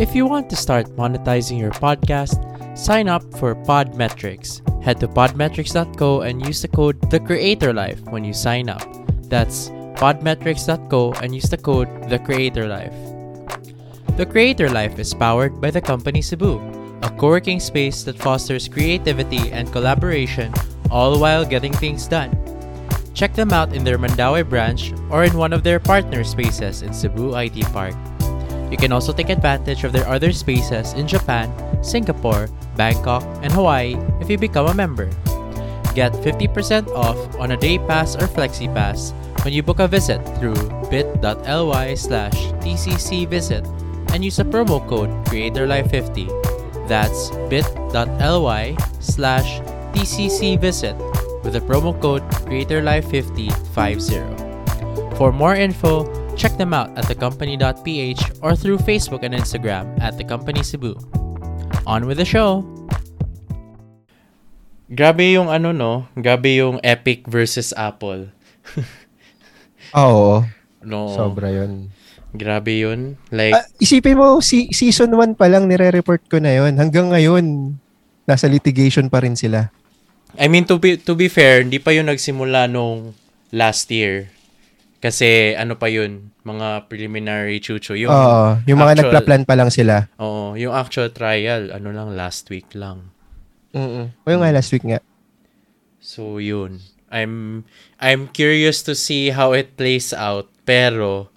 If you want to start monetizing your podcast, sign up for Podmetrics. Head to podmetrics.co and use the code TheCreatorLife when you sign up. That's podmetrics.co and use the code TheCreatorLife. The Creator Life is powered by the company Cebu, a co-working space that fosters creativity and collaboration all while getting things done. Check them out in their Mandaue branch or in one of their partner spaces in Cebu IT Park. You can also take advantage of their other spaces in Japan, Singapore, Bangkok, and Hawaii if you become a member. Get 50% off on a day pass or flexi pass when you book a visit through bit.ly slash tccvisit and use the promo code CreatorLife50. That's bit.ly slash tccvisit with the promo code CreatorLife5050. For more info, check them out at thecompany.ph or through Facebook and Instagram at The Company Cebu. On with the show! Grabe yung ano no, grabe yung Epic versus Apple. Oo. No. Sobra yun. Grabe yun. Like, Ah, isipin mo, si, season 1 pa lang nire-report ko na yun. Hanggang ngayon, nasa litigation pa rin sila. I mean, to be, to be fair, hindi pa yun nagsimula nung last year. Kasi, ano pa yun, mga preliminary chucho. Yung, Oo, yung mga actual- nagpla-plan pa lang sila. Oo, yung actual trial, ano lang, last week lang. Mm O yung nga last week nga. So, yun. I'm, I'm curious to see how it plays out. Pero,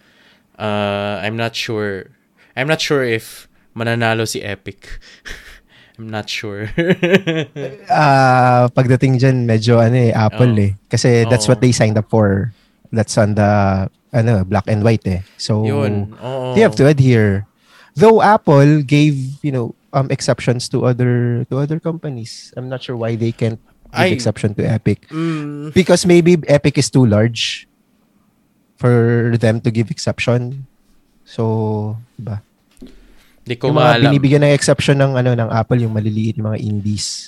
uh, I'm not sure. I'm not sure if mananalo si Epic. I'm not sure. Ah, pagdating dyan, medyo ano eh, Apple Oo. eh. Kasi that's Oo. what they signed up for. That's on the ano, black and white eh. So, yun. Oo. they have to adhere. Though Apple gave, you know, um exceptions to other to other companies. I'm not sure why they can't give I- exception to Epic. Mm, Because maybe Epic is too large for them to give exception. So, diba? di ko Yung mga maalam. binibigyan ng exception ng ano ng Apple yung maliliit yung mga indies.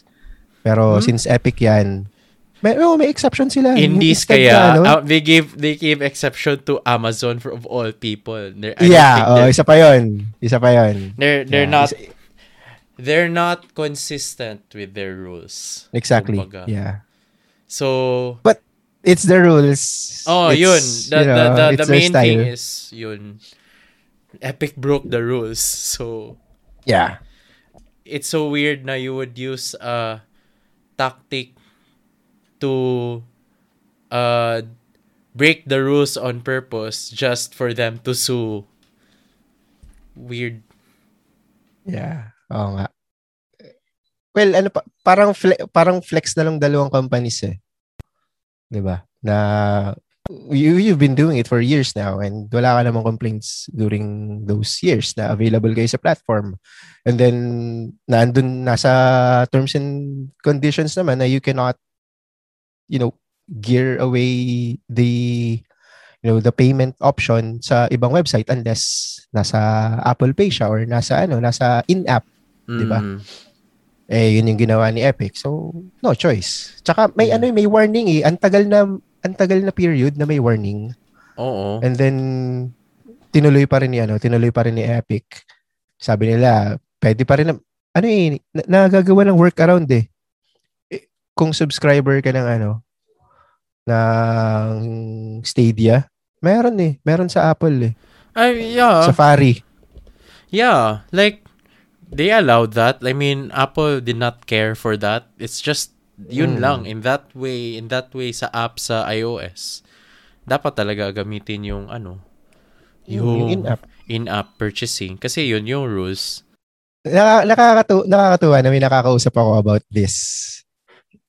Pero Hmm? since Epic 'yan, may oh, may exception sila. Indies instead kaya, na, ano, uh, they give they give exception to Amazon for of all people. They're, I yeah, oh, they're, isa pa 'yon. Isa pa 'yon. they're, they're Yeah, not they're not consistent with their rules. exactly. Kumbaga. Yeah. So, It's the rules. oh, It's, yun. The, you know, the, the, the main thing is yun. Epic broke the rules. So, Yeah. it's so weird na you would use a tactic to uh break the rules on purpose just for them to sue. Weird. Yeah. Oo nga. Well, ano pa, parang fle- parang flex na lang dalawang companies eh. 'Di ba? Na you you've been doing it for years now and wala ka namang complaints during those years na available kayo sa platform. And then nandun nasa terms and conditions naman na you cannot you know gear away the you know the payment option sa ibang website unless nasa Apple Pay siya or nasa ano nasa in-app Di ba? Mm. eh yun yung ginawa ni Epic. So no choice. Tsaka may Yeah. ano may warning eh. Ang tagal na ang tagal na period na may warning. Oo. And then tinuloy pa rin ni ano, tinuloy pa rin ni Epic. Sabi nila, pwede pa rin na, ano eh, na, nagagawa ng workaround eh. Kung subscriber ka ng ano, ng Stadia, meron eh. Meron sa Apple eh. Ay, yeah. Safari. Yeah, like they allowed that. I mean, Apple did not care for that. It's just yun Mm. lang in that way, in that way sa app sa iOS. Dapat talaga gamitin yung ano, Yung, yung in-app. in-app purchasing kasi yun yung rules. Naka, nakakatu nakakatuwa na may nakakausap ako about this.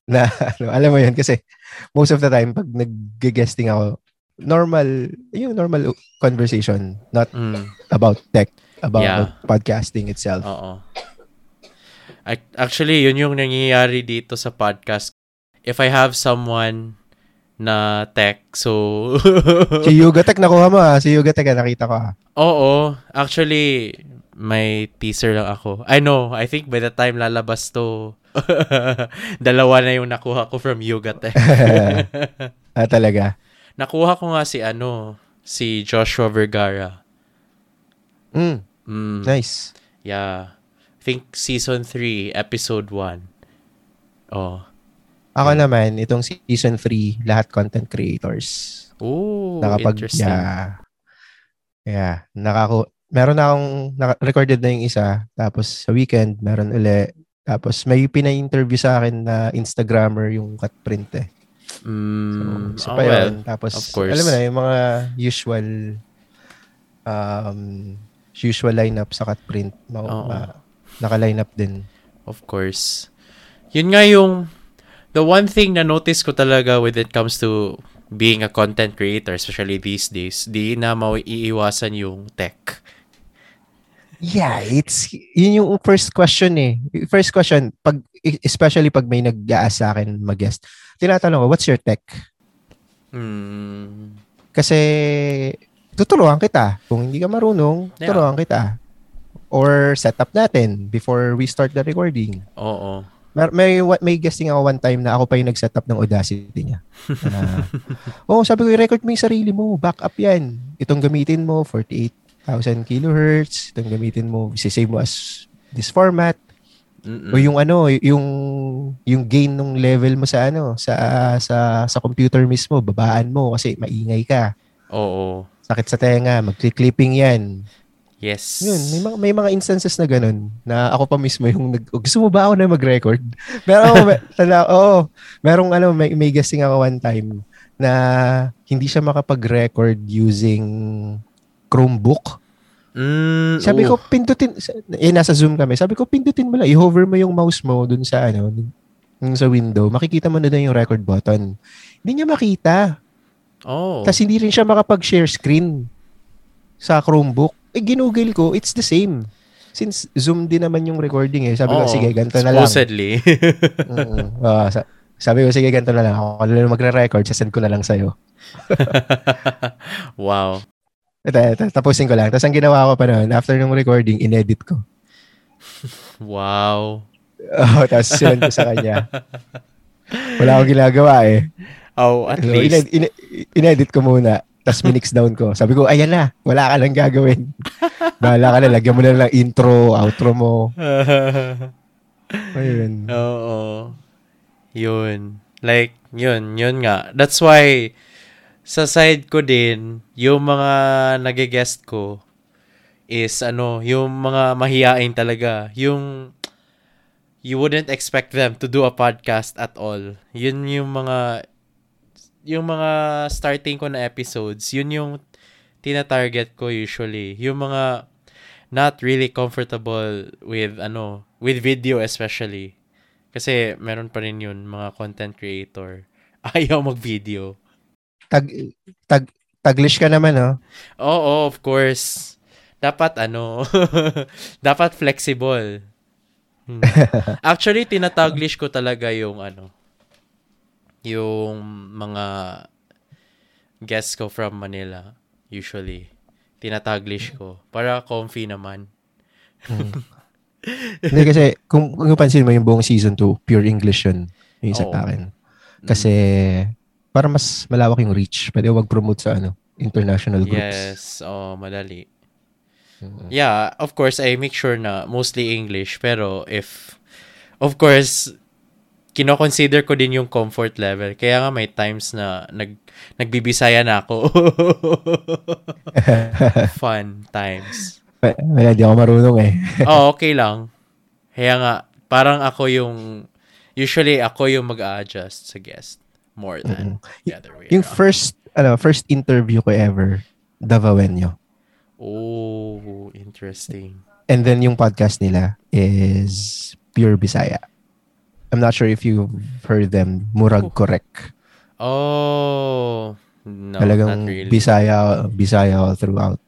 Na, ano, alam mo yun, kasi most of the time, pag nag-guesting ako, normal, yung normal conversation, not Mm. about tech, about Yeah. podcasting itself. Oo. Ac- Actually, yun yung nangyayari dito sa podcast. If I have someone na tech, so... Si Yuga Tech, nakuha mo ah. Si Yuga Tech, ah, nakita ko ah. Oo. Actually, may teaser lang ako. I know, I think by the time lalabas to, dalawa na yung nakuha ko from Yoga Tech. ah, talaga. nakuha ko nga si ano, si Joshua Vergara. Mm, Mm, nice. Yeah. I think season 3, episode 1. Oh. Ako naman, itong season 3, lahat content creators. Ooh, Nakapag, interesting. yeah. Yeah. Nakako, meron na akong, naka- recorded na yung isa. Tapos sa weekend, meron uli. Tapos may pina-interview sa akin na Instagrammer yung cut print eh. Mm, So, isa oh, pa well, yun. Tapos, of course. alam mo na, yung mga usual um, usual lineup sa cut print. Ma- Oo. ma- naka-line up din. Of course. Yun nga yung the one thing na notice ko talaga when it comes to being a content creator, especially these days, di na maiiwasan yung tech. Yeah, it's yun yung first question eh. First question, pag especially pag may nag-aas sa akin mag-guest. Tinatanong ko, what's your tech? Hmm. Kasi tuturuan kita. Kung hindi ka marunong, Yeah. tuturuan kita. Or setup natin before we start the recording. Oo. May, may, may guesting ako one time na ako pa yung nag-setup ng Audacity niya. Na, oh, sabi ko, i-record mo yung sarili mo. Backup yan. Itong gamitin mo, 48,000 kilohertz. Itong gamitin mo, sisave mo as this format. Mm-mm. O yung ano, yung yung gain ng level mo sa ano, sa sa sa computer mismo, babaan mo kasi maingay ka. Oo. Sakit sa tenga, magki-clipping 'yan. Yes. Yun, may mga, may mga instances na ganun na ako pa mismo yung nag, "Oh, gusto mo ba ako na mag-record? Pero may, tala, oo, merong ano, may, may guessing ako one time na hindi siya makapag-record using Chromebook. Mm, Sabi ooh. ko, pindutin, eh, nasa Zoom kami. Sabi ko, pindutin mo lang, i-hover mo yung mouse mo dun sa, ano, dun sa window. Makikita mo na doon yung record button. Hindi niya makita. Oh. Tapos hindi rin siya makapag-share screen sa Chromebook. Eh, ginugil ko, it's the same. Since Zoom din naman yung recording eh. Sabi ko, Oo. sige, ganito na lang. Supposedly. Mm, ah, sa- sabi ko, sige, ganito na lang. Ako na lang magre-record, sasend ko na lang sa'yo. wow. Ito, ito, tapusin ko lang. Tapos ang ginawa ko pa noon, after ng recording, inedit ko. Wow. Oh, tapos sinend ko sa kanya. Wala akong ginagawa eh. Oh, at So, least. ined- ine- inedit ko muna. Tapos minix down ko. Sabi ko, ayan na. Wala ka lang gagawin. Bahala ka na. Lagyan mo na lang intro, outro mo. Ayun. Oo. Yun. Like, yun, yun nga. That's why, sa side ko din, yung mga nag-guest ko is, ano, yung mga mahiyain talaga. Yung, you wouldn't expect them to do a podcast at all. Yun yung mga, yung mga starting ko na episodes, yun yung tina-target ko usually. Yung mga not really comfortable with, ano, with video especially. Kasi meron pa rin yun, mga content creator. Ayaw mag-video. Tag, tag, taglish ka naman, oh. Oo, of course. Dapat ano, dapat flexible. Hmm. Actually, tinataglish ko talaga yung ano, yung mga guests ko from Manila, usually. Tinataglish ko. Para comfy naman. Hindi kasi, kung, kung pansin mo yung buong season 2, pure English yun. Yung sa Oo. Mm. akin. Kasi, para mas malawak yung reach. Pwede mag-promote sa ano, international groups. Yes, oh, madali. Mm. Yeah, of course, I make sure na mostly English. Pero if, of course, kino-consider ko din yung comfort level. Kaya nga may times na nag, nagbibisaya na ako. Fun times. Wala, di ako marunong eh. Oh, okay lang. Kaya nga, parang ako yung, usually ako yung mag-a-adjust sa guest more than the other way Yung around. first, ano, first interview ko ever, Davawenyo. Oh, interesting. And then yung podcast nila is Pure Bisaya. I'm not sure if you've heard them, Murag Correct. Oh, no, Talagang not really. Bisaya, Bisaya all throughout.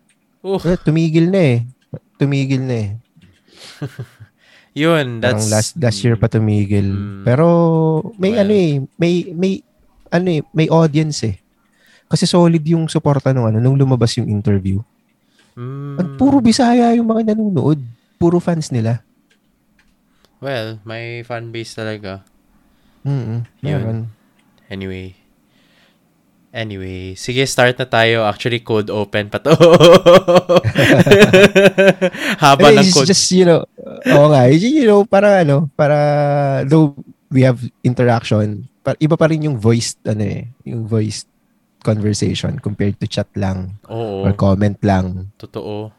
Oh, Eh, tumigil na eh. Tumigil na eh. yun, Parang that's... last, last year pa tumigil. Mm. Pero may Well. ano eh, may may ano eh, may audience eh. Kasi solid yung suporta nung ano nung lumabas yung interview. Mm, At puro Bisaya yung mga nanonood. Puro fans nila. Well, may fan base talaga. Mm Yun. Anyway. Anyway, sige, start na tayo. Actually, code open pa to. Haba ng it's code. just, you know, oo nga, you know, para ano, para, though we have interaction, iba pa rin yung voiced, ano eh, yung voiced conversation compared to chat lang Oo. or comment lang. Totoo.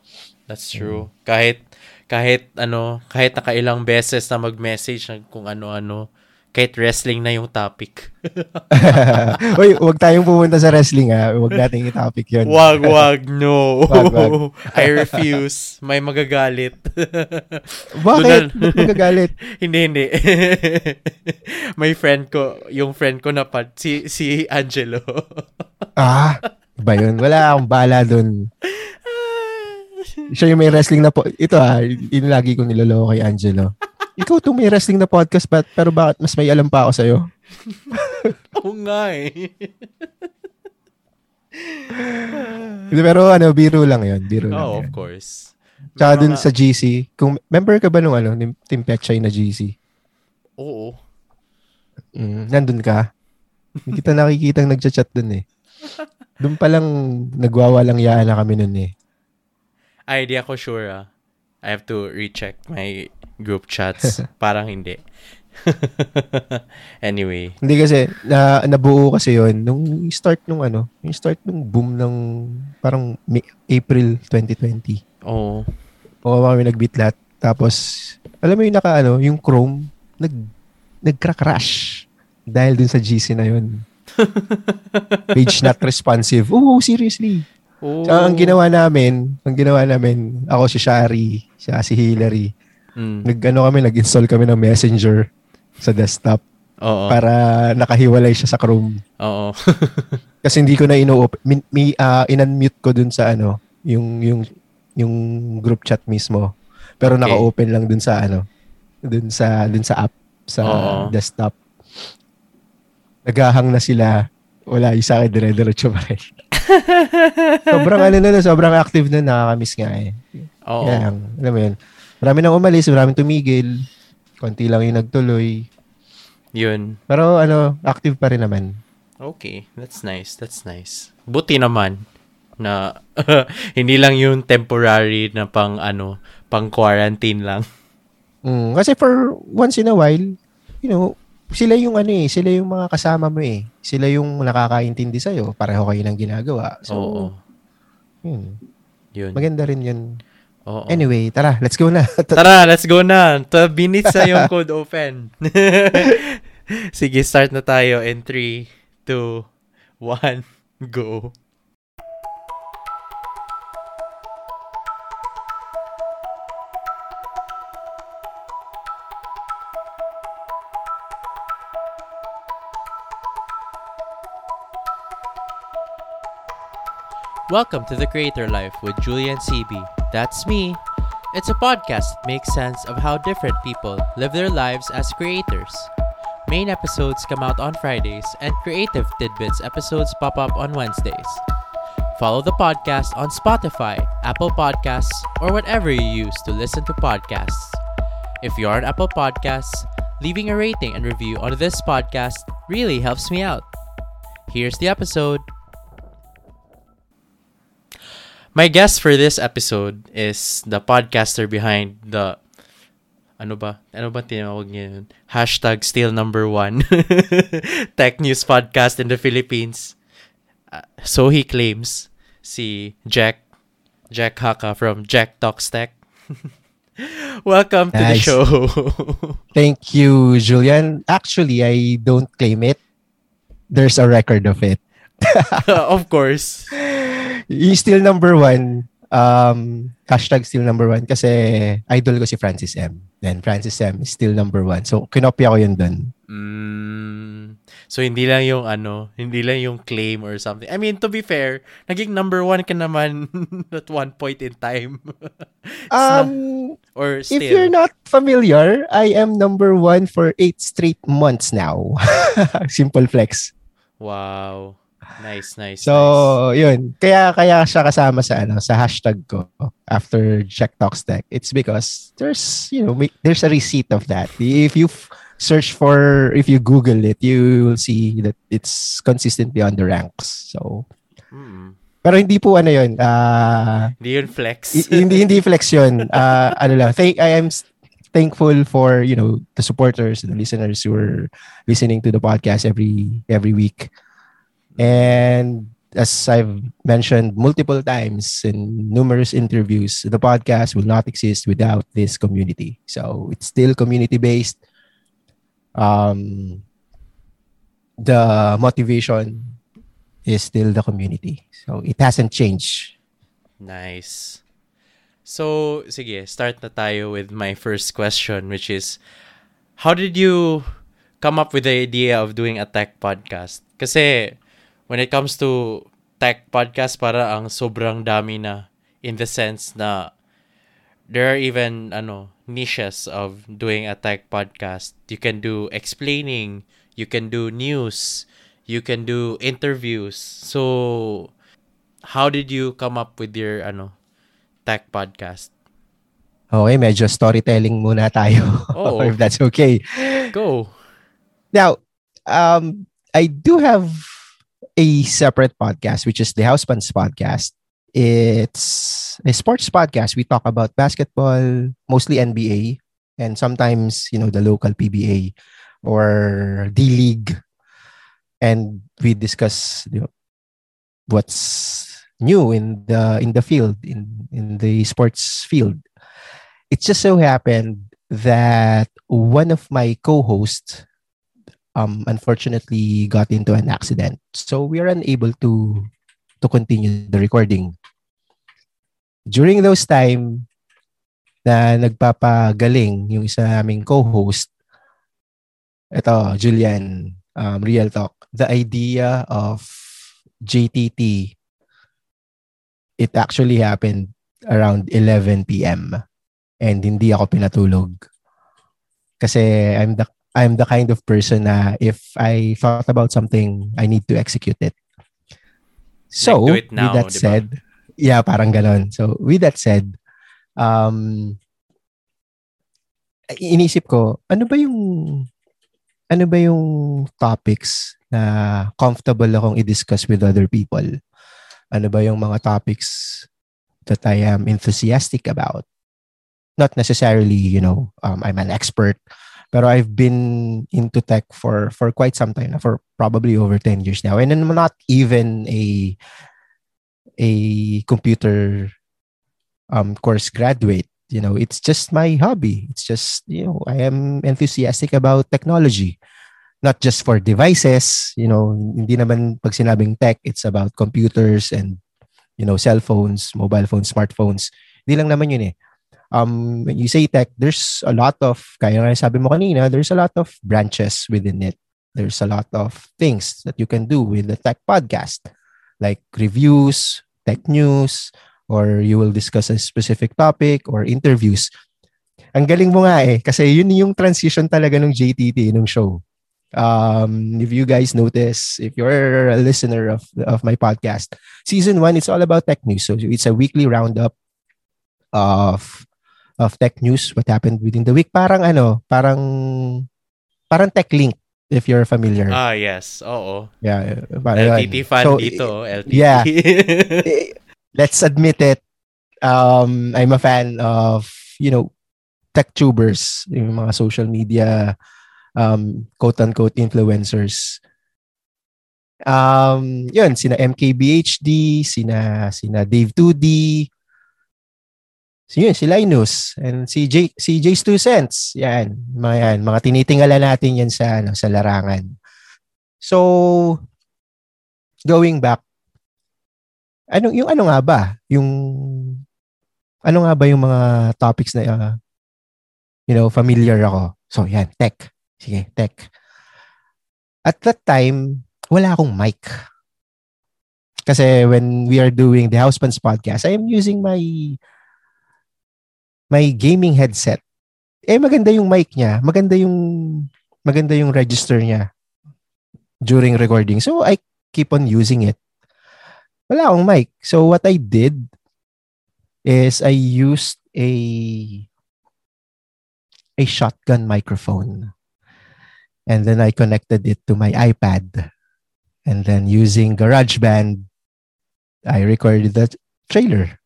That's true. Kahit, kahit ano, kahit nakailang beses na mag-message ng kung ano-ano, kahit wrestling na yung topic. Uy, wag tayong pumunta sa wrestling ha. Wag nating i-topic yun. wag, wag, no. Wag, wag. I refuse. May magagalit. Bakit? Ba't magagalit? hindi, hindi. May friend ko, yung friend ko na pa, si, si Angelo. ah, ba yun? Wala akong bala dun. Siya yung may wrestling na po. Ito ha, yun lagi kong niloloko kay Angelo. Ikaw itong may wrestling na podcast, but, pero bakit mas may alam pa ako sa'yo? Oo nga eh. Pero ano, biro lang yun. Biro lang Oh, yun. of course. Tsaka dun sa GC, kung member ka ba nung ano, ni Team Petchay na GC? Oo. Mm, nandun ka? Hindi kita nakikita nagchat-chat dun eh. Doon pa lang nagwawalang yaan na kami nun eh. Ay, di ako sure ah. I have to recheck my group chats. Parang hindi. anyway. Hindi kasi, na, nabuo kasi yon nung start nung ano, yung start nung boom ng parang May, April 2020. Oo. O kami nagbitlat. Tapos, alam mo yung naka ano, yung Chrome, nag, nagkra-crash. Dahil dun sa GC na yun. Page not responsive. Oo, seriously. Oh. So, ang ginawa namin, ang ginawa namin, ako si Shari, siya si Hillary. Mm. Nag-ano kami, nag-install kami ng Messenger sa desktop Oo. para nakahiwalay siya sa Chrome. Oo. Kasi hindi ko na ino-open. Mi, ah, in-unmute ko dun sa ano, yung, yung, yung group chat mismo. Pero Okay. naka-open lang dun sa ano, dun sa, dun sa app, sa Oo. desktop. Naghahang na sila. Wala, yung sa akin, dire-diretso pa rin. sobrang ano na, sobrang active na, nakakamiss nga eh. Oo. Lang, alam mo yun. Marami nang umalis, marami tumigil. Konti lang yung nagtuloy. Yun. Pero ano, active pa rin naman. Okay. That's nice. That's nice. Buti naman na hindi lang yung temporary na pang ano, pang quarantine lang. Mm, kasi for once in a while, you know, sila yung ano eh, sila yung mga kasama mo eh. Sila yung nakakaintindi sa'yo. Pareho kayo ng ginagawa. So, Oo. yun. Yun. Maganda rin yun. Oo. Anyway, tara, let's go na. Tara, let's go na. 12 minutes na yung code open. Sige, start na tayo in 3, 2, 1, go. Welcome to The Creator Life with Julian CB. That's me. It's a podcast that makes sense of how different people live their lives as creators. Main episodes come out on Fridays, and Creative Tidbits episodes pop up on Wednesdays. Follow the podcast on Spotify, Apple Podcasts, or whatever you use to listen to podcasts. If you're on Apple Podcasts, leaving a rating and review on this podcast really helps me out. Here's the episode. My guest for this episode is the podcaster behind the ano ba? Ano ba tinawag niya yun? Hashtag still number one tech news podcast in the Philippines. Uh, so he claims si Jack Jack Haka from Jack Talks Tech. Welcome to the show. Thank you, Julian. Actually, I don't claim it. There's a record of it. of course. Still number one, um, hashtag still number one kasi idol ko si Francis M. Then Francis M is still number one. So, kinopya ko yun dun. Mm, so hindi lang yung ano, hindi lang yung claim or something. I mean, to be fair, naging number one ka naman at one point in time. It's not- Um, or if you're still. not familiar, I am number one for eight straight months now. Simple flex. Wow. Nice, nice, So, yun. Kaya kaya siya kasama sa ano sa hashtag ko after Jack Talks Tech. It's because there's, you know, there's a receipt of that. If you search for if you Google it, you will see that it's consistently on the ranks. So, Mm. pero hindi po ano 'yun. ah Hindi yun flex. Hindi hindi flex 'yun. Ah ano lang. Thank I am thankful for, you know, the supporters, the listeners who are listening to the podcast every every week. And as I've mentioned multiple times in numerous interviews, the podcast will not exist without this community. So it's still community based. Um, the motivation is still the community. So it hasn't changed. Nice. So, sige, start na tayo with my first question, which is, how did you come up with the idea of doing a tech podcast? Kasi, when it comes to tech podcast, para ang sobrang dami na in the sense na there are even ano niches of doing a tech podcast. You can do explaining, you can do news, you can do interviews. So, how did you come up with your ano tech podcast? Okay, medyo storytelling muna tayo. Oo. if that's okay. Go. Now, um, I do have a separate podcast, which is the Housebands podcast. It's a sports podcast. We talk about basketball, mostly NBA, and sometimes, you know, the local PBA or D League. And we discuss you know, what's new in the in the field, in, in the sports field. It just so happened that one of my co-hosts um unfortunately got into an accident. So we are unable to to continue the recording. During those time na nagpapagaling yung isa naming co-host, ito, Julian, um, Real Talk, the idea of JTT, it actually happened around 11 p.m. And hindi ako pinatulog. Kasi I'm the I'm the kind of person na if I thought about something, I need to execute it. So, Like, it now, with that di ba? said, yeah, parang ganon. So, with that said, um, inisip ko, ano ba yung ano ba yung topics na comfortable akong i-discuss with other people? Ano ba yung mga topics that I am enthusiastic about? Not necessarily, you know, um, I'm an expert, pero I've been into tech for for quite some time, for probably over 10 years now. And I'm not even a a computer um, course graduate. You know, it's just my hobby. It's just, you know, I am enthusiastic about technology. Not just for devices, you know, hindi naman pag sinabing tech, it's about computers and, you know, cell phones, mobile phones, smartphones. Hindi lang naman yun eh. Um, when you say tech, there's a lot of, kaya nga sabi mo kanina, there's a lot of branches within it. There's a lot of things that you can do with the tech podcast, like reviews, tech news, or you will discuss a specific topic or interviews. Ang galing mo nga eh, kasi yun yung transition talaga ng JTT, nung show. Um, if you guys notice, if you're a listener of of my podcast, season one, it's all about tech news. So it's a weekly roundup of of tech news, what happened within the week. Parang ano, parang parang tech link if you're familiar. Ah, yes. Oo. Yeah. Eh, LTT fan so, dito. Eh, LTT. Yeah. Eh, let's admit it. Um, I'm a fan of, you know, tech tubers, yung mga social media, um, quote-unquote influencers. Um, yun, sina MKBHD, sina, sina Dave2D, So yun, si Linus and si J, si Jay's Two Cents. Yan, mga yan, mga tinitingala natin yan sa ano, sa larangan. So going back, ano yung ano nga ba? Yung ano nga ba yung mga topics na uh, you know, familiar ako. So yan, tech. Sige, tech. At that time, wala akong mic. Kasi when we are doing the Housebands podcast, I am using my my gaming headset eh maganda yung mic niya maganda yung maganda yung register niya during recording so I keep on using it wala akong mic. So what I did is I used a a shotgun microphone. And then I connected it to my iPad. And then using GarageBand, I recorded the trailer.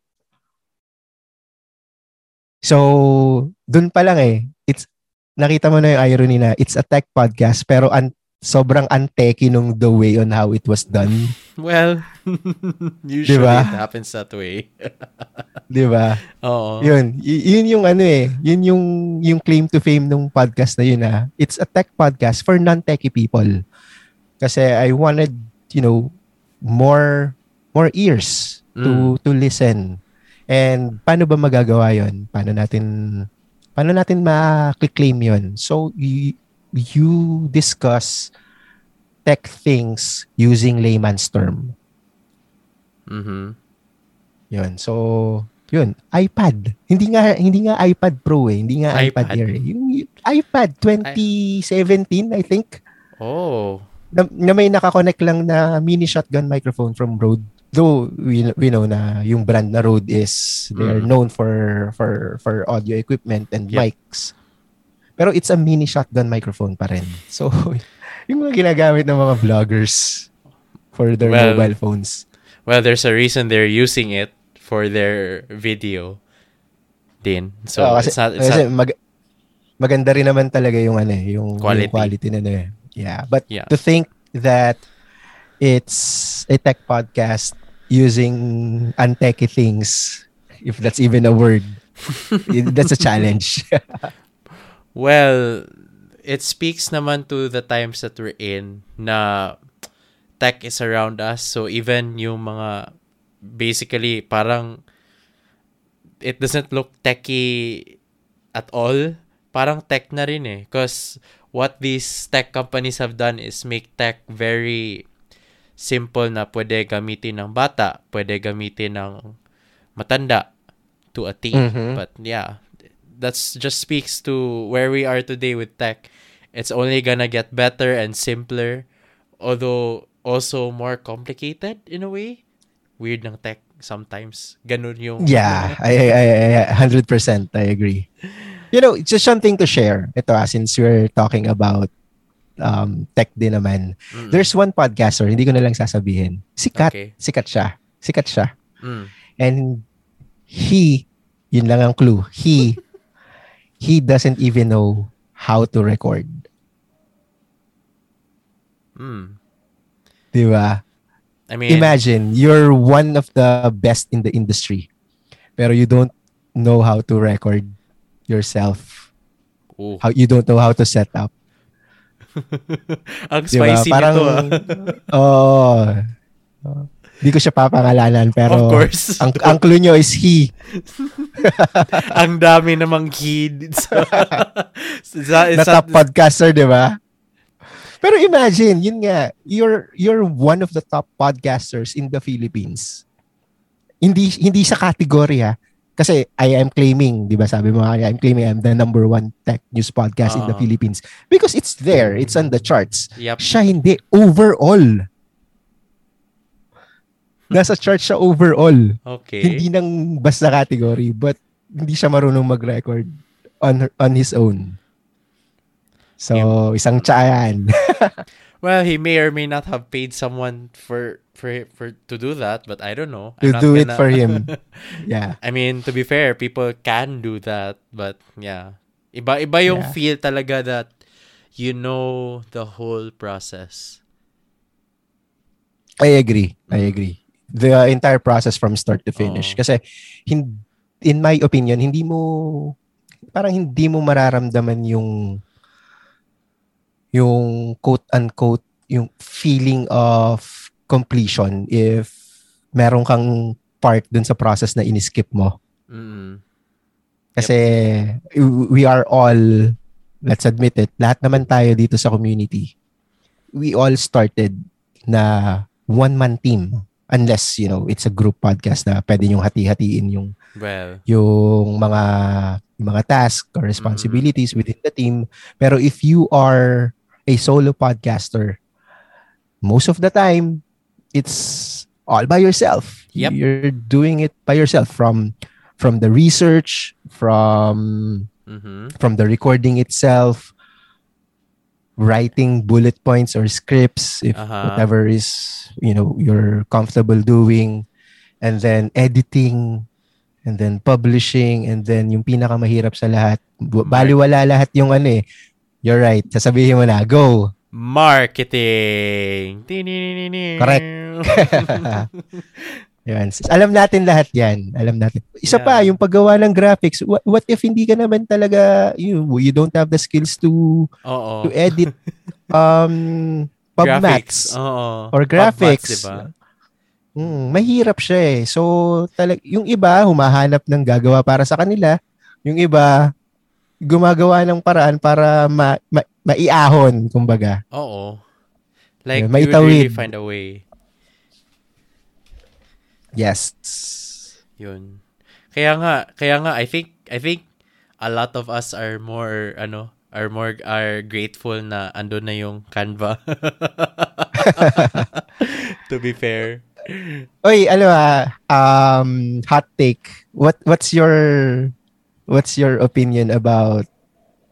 So, dun pa lang eh. It's, nakita mo na yung irony na it's a tech podcast pero an, sobrang anteki nung the way on how it was done. Well, usually Diba? it happens that way. Di ba? Oo. Yun. Y- yun yung ano eh. Yun yung, yung claim to fame nung podcast na yun ah. It's a tech podcast for non-techie people. Kasi I wanted, you know, more more ears to to listen. And paano ba magagawa yon? Paano natin paano natin ma-claim yon? So you, you discuss tech things using layman's term. Mhm. Yun. So, yun, iPad. Hindi nga hindi nga iPad Pro eh. Hindi nga iPad, iPad. Air eh. Yung, yung iPad 2017, I think, Oh. na, na may nakakonect lang na mini shotgun microphone from Rode. Though we, we know na yung brand na Rode is they are Mm. known for for for audio equipment and Yep. mics. Pero it's a mini shotgun microphone pa rin. So, yung mga ginagamit ng mga vloggers for their Well, mobile phones. Well, there's a reason they're using it for their video din. So, Oo, kasi, it's not, it's kasi not, mag- maganda rin naman talaga yung ano eh, yung Quality. yung quality na ano eh. Yeah, but Yeah. to think that it's a tech podcast using untechy things, if that's even a word, that's a challenge. well, it speaks naman to the times that we're in na tech is around us. So, even yung mga, basically, parang, it doesn't look techy at all. Parang tech na rin eh. Because what these tech companies have done is make tech very simple na pwede gamitin ng bata, pwede gamitin ng matanda to a T. Mhm. But yeah, that's just speaks to where we are today with tech. It's only gonna get better and simpler, although also more complicated in a way. Weird ng tech sometimes. Ganun yung yeah, I, I, I, I 100% I agree. You know, just something to share. Ito ah, since we're talking about um, tech din naman. Mm, There's one podcaster, hindi ko na lang sasabihin. Sikat. Okay. Sikat siya. Sikat siya. mm, And he, yun lang ang clue, he, he doesn't even know how to record. mm. Di ba? I mean, Imagine, you're one of the best in the industry, pero you don't know how to record yourself. ooh. How You don't know how to set up. Ang Di ba? spicy Parang, nito ah. oh, Di ko siya papangalanan, pero of course. ang, ang clue nyo is he. ang dami namang kids. sa, na top podcaster, di ba? Pero imagine, yun nga, you're you're one of the top podcasters in the Philippines. Hindi hindi sa category ha. Kasi I am claiming, di ba sabi mo nga, I'm claiming I'm the number one tech news podcast in the Ah. Philippines. Because it's there, it's on the charts. Yep. Siya hindi, overall. Nasa chart siya overall. Okay. Hindi nang basta category, but hindi siya marunong mag-record on her- on his own. So, isang tsayan. Well, he may or may not have paid someone for for for to do that, but I don't know. To do it gonna- for him. yeah. I mean, to be fair, people can do that, but yeah. Iba iba yung Yeah. feel talaga that you know the whole process. I agree. I mm. agree. The entire process from start to finish. Oo. Kasi, hin- in my opinion, hindi mo, parang hindi mo mararamdaman yung, yung quote-unquote, yung feeling of completion if meron kang part dun sa process na iniskip mo. Mm. Kasi we are all, let's admit it, lahat naman tayo dito sa community. We all started na one-man team. Unless, you know, it's a group podcast na pwede yung hati-hatiin yung, Well, yung mga yung mga tasks or responsibilities within the team. Pero if you are a solo podcaster, most of the time, it's all by yourself. Yep. You're doing it by yourself from from the research, from mhm. from the recording itself. writing bullet points or scripts if Aha. whatever is you know you're comfortable doing and then editing and then publishing and then yung pinakamahirap sa lahat baliwala lahat yung ano eh you're right sasabihin mo na go Marketing. Correct. Yan. Alam natin lahat yan. Alam natin. Isa Yeah. pa, yung paggawa ng graphics. What, what if hindi ka naman talaga, you, you don't have the skills to Oo. to edit um. PubMats or PubMats, graphics. diba? Mm, mahirap siya eh. So, talag, yung iba, humahanap ng gagawa para sa kanila. Yung iba, gumagawa ng paraan para ma, ma, maiahon, kumbaga. Oo. Like, Yeah, may you really find a way. Yes. Yun. Kaya nga, kaya nga, I think, I think a lot of us are more, ano, are more, are grateful na ando na yung Canva. to be fair. Oy, ano ah, um, hot take. What what's your what's your opinion about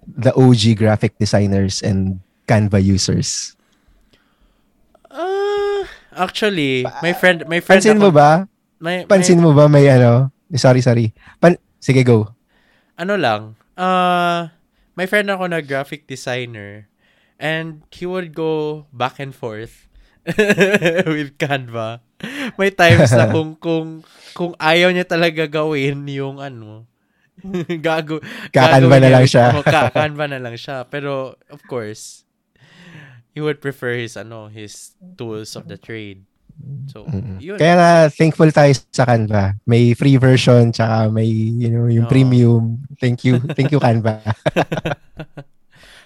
the OG graphic designers and Canva users? Uh, actually, my friend, my friend Pansin mo ako- ba? may- may- Pansin mo ba may ano? Sorry, sorry. Pan Sige, go. ano lang, uh, my friend ako na graphic designer and he would go back and forth with Canva. May times na kung kung kung ayaw niya talaga gawin yung ano gago Kakanva na lang siya. oh, ka- Canva na lang siya. Pero of course, he would prefer his ano his tools of the trade. So, Mm-mm. yun. Kaya nga thankful tayo sa Canva. May free version tsaka may you know yung Oo. premium. Thank you. Thank you Canva.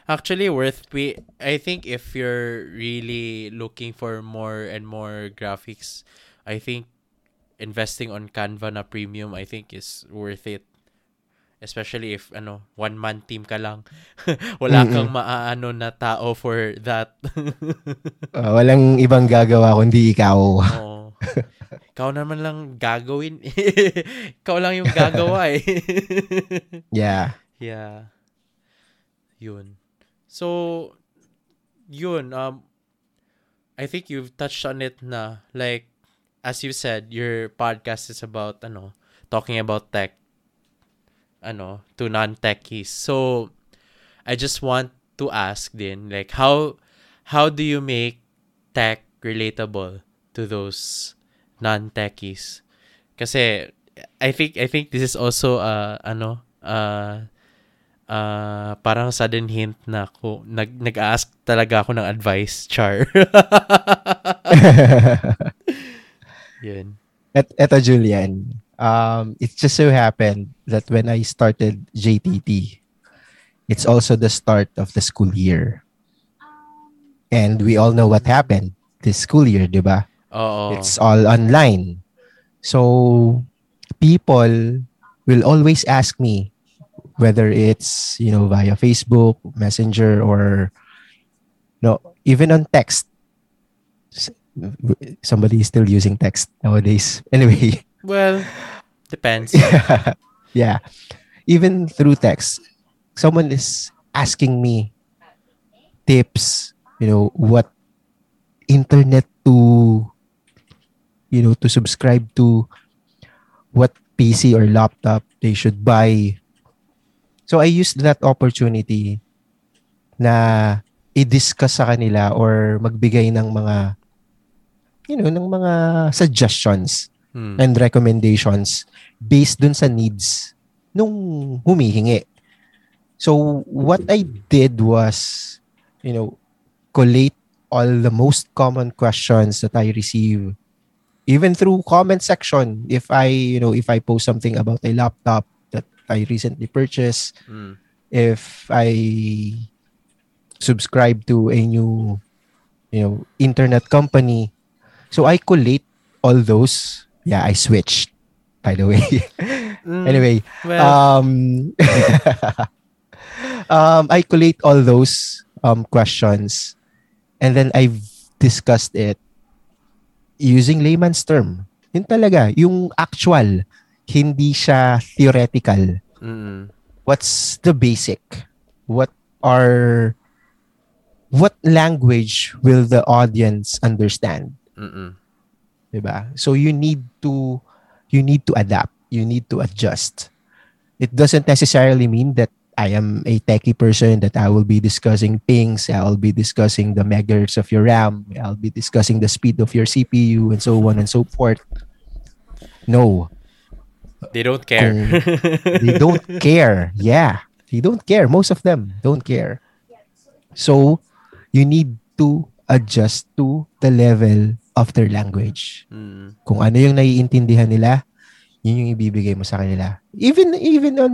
actually worth pay I think if you're really looking for more and more graphics, I think investing on Canva na premium I think is worth it. Especially if ano, one man team ka lang. Wala Mm-mm. kang maaano na tao for that. Uh, walang ibang gagawa kundi ikaw. Oo. Ikaw naman lang gagawin. Ikaw lang yung gagawa eh. Yeah. Yeah. Yun. So, yun. Um, I think you've touched on it na. Like, as you said, your podcast is about, ano, talking about tech. Ano, to non-techies. So, I just want to ask din, like, how, how do you make tech relatable to those non-techies? Kasi, I think, I think this is also, uh, ano, uh, ah parang sudden hint na ako nag nag-ask talaga ako ng advice char yun Et, eto, Julian. Um, it just so happened that when I started JTT, it's also the start of the school year. And we all know what happened this school year, di ba? oo It's all online. So, people will always ask me whether it's, you know, via Facebook, Messenger, or you no, even on text. Somebody is still using text nowadays. Anyway, well depends yeah. Even through text, someone is asking me tips, you know, what internet to, you know, to subscribe to, what PC or laptop they should buy. So I used that opportunity na i-discuss sa kanila or magbigay ng mga you know, ng mga suggestions Hmm. and recommendations based dun sa needs nung humihingi. So what I did was, you know, collate all the most common questions that I receive even through comment section if I, you know, if I post something about a laptop that I recently purchased, Hmm. if I subscribe to a new, you know, internet company. So I collate all those. Yeah, I switched. By the way. Mm, anyway, well um, um, I collate all those um questions, and then I've discussed it using layman's term. Yun talaga, yung actual, hindi siya theoretical mm, what's the basic? What are what language will the audience understand? Mm-mm. So you need to you need to adapt. You need to adjust. It doesn't necessarily mean that I am a techie person that I will be discussing pings, I'll be discussing the megahertz of your RAM, I'll be discussing the speed of your CPU and so on and so forth. No, They don't care. Um, they don't care. Yeah, they don't care. Most of them don't care. So, you need to adjust to the level of their language. Mm. Kung ano yung naiintindihan nila, yun yung ibibigay mo sa kanila. Even even on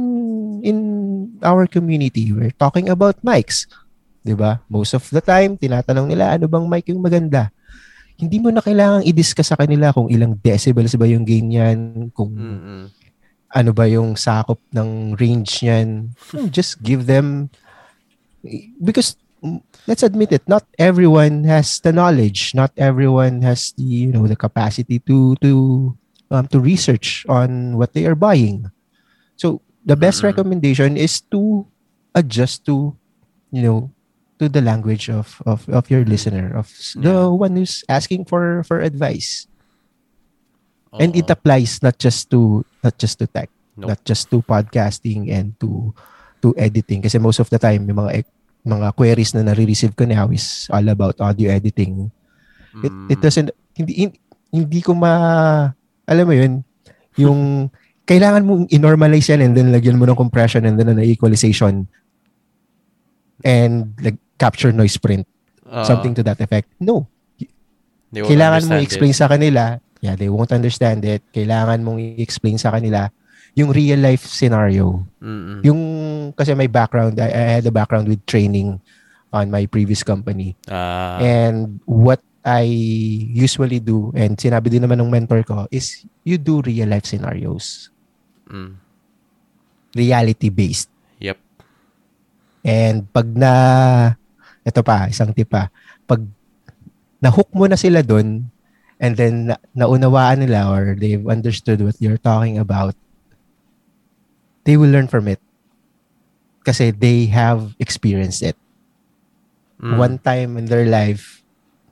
in our community, we're talking about mics. 'Di ba? Most of the time, tinatanong nila ano bang mic yung maganda. Hindi mo na kailangang i-discuss sa kanila kung ilang decibels ba yung gain niyan, kung Mm-mm. ano ba yung sakop ng range niyan. No, just give them because let's admit it, not everyone has the knowledge, not everyone has the you know the capacity to to um, to research on what they are buying. So the best Mm-mm. recommendation is to adjust to you know to the language of of, of your mm-hmm. listener of the one who's asking for for advice and it uh-huh. applies not just to not just to tech Nope. not just to podcasting and to to editing kasi most of the time yung mga mga queries na nare-receive ko now is all about audio editing. It, it Mm. doesn't hindi hin- hindi ko ma alam mo yun yung kailangan mong i-normalize yan and then lagyan mo ng compression and then ng equalization and like capture noise print Ah, something to that effect. No. Kailangan mong understand i-explain sa kanila, yeah, they won't understand it. Kailangan mong i-explain sa kanila yung real life scenario. it. Mm-mm. Yung, kasi my background, I, I had a background with training on my previous company. Ah, And what I usually do, and sinabi din naman ng mentor ko, is you do real life scenarios. mm. Reality-based. Yep. And pag na, ito pa, isang tip pa, pag na-hook mo na sila dun, and then na, naunawaan nila or they've understood what you're talking about, they will learn from it. Kasi they have experienced it. Mm. One time in their life,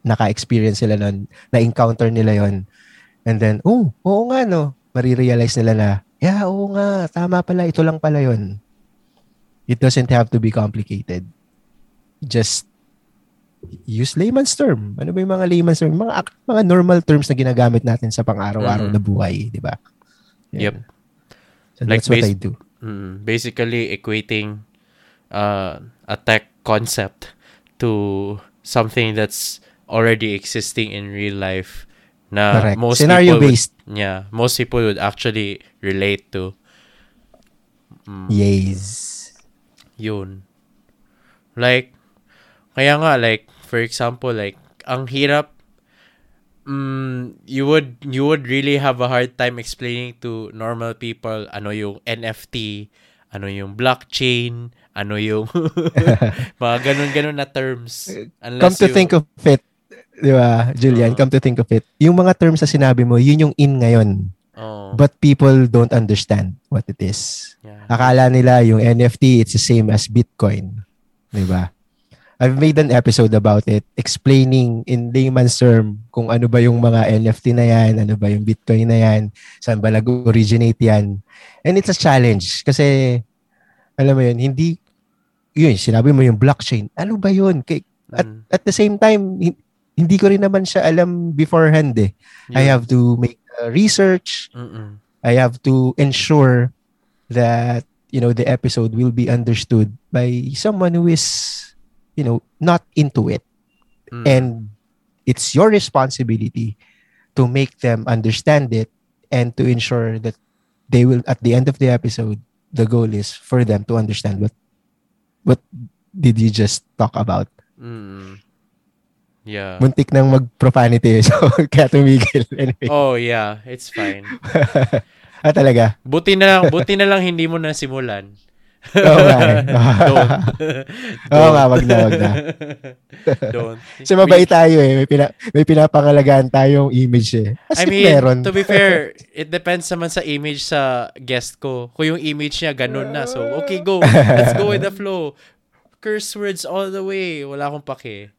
naka-experience sila nun, na-encounter nila yon And then, oh, oo nga no, marirealize nila na, yeah, oo nga, tama pala, ito lang pala yon It doesn't have to be complicated. Just use layman's term. Ano ba yung mga layman's term? Mga, mga normal terms na ginagamit natin sa pang-araw-araw Mhm. na buhay, di ba? Yep. So Like that's what I do. Mm, basically equating uh, a tech concept to something that's already existing in real life na Correct. most people would, Scenario-based. yeah most people would actually relate to mm, Yes. yun like kaya nga like for example like ang hirap mm, you would you would really have a hard time explaining to normal people ano yung NFT ano yung blockchain ano yung mga ganun-ganun na terms Come to you, think of it, di ba, Julian, Oo. come to think of it, yung mga terms na sinabi mo, yun yung in ngayon. oh, But people don't understand what it is. yeah. Akala nila yung NFT, it's the same as Bitcoin. Di ba? I've made an episode about it, explaining in layman's term kung ano ba yung mga NFT na yan, ano ba yung Bitcoin na yan, saan ba nag-originate yan. And it's a challenge kasi, alam mo yun, hindi, yun, sinabi mo yung blockchain. Ano ba yun? Kay, at, Mm, at the same time, hin- hindi ko rin naman siya alam beforehand eh. I yun. have to make uh, research, Mm-mm. I have to ensure that you know the episode will be understood by someone who is you know not into it. Mm. and it's your responsibility to make them understand it and to ensure that they will at the end of the episode the goal is for them to understand what what did you just talk about? Mm. yeah. Muntik nang mag-profanity so kaya tumigil. Anyway. Oh yeah. It's fine. Ah talaga? Buti na lang buti na lang hindi mo nasimulan Nga eh. don't Oo nga, wag na, wag na. don't Kasi mabait tayo eh. May, pina, may pinapangalagaan tayong image eh. As I mean, meron. to be fair, it depends naman sa image sa guest ko. Kung yung image niya ganun na, so okay, go. Let's go with the flow. curse words all the way. Wala akong pake.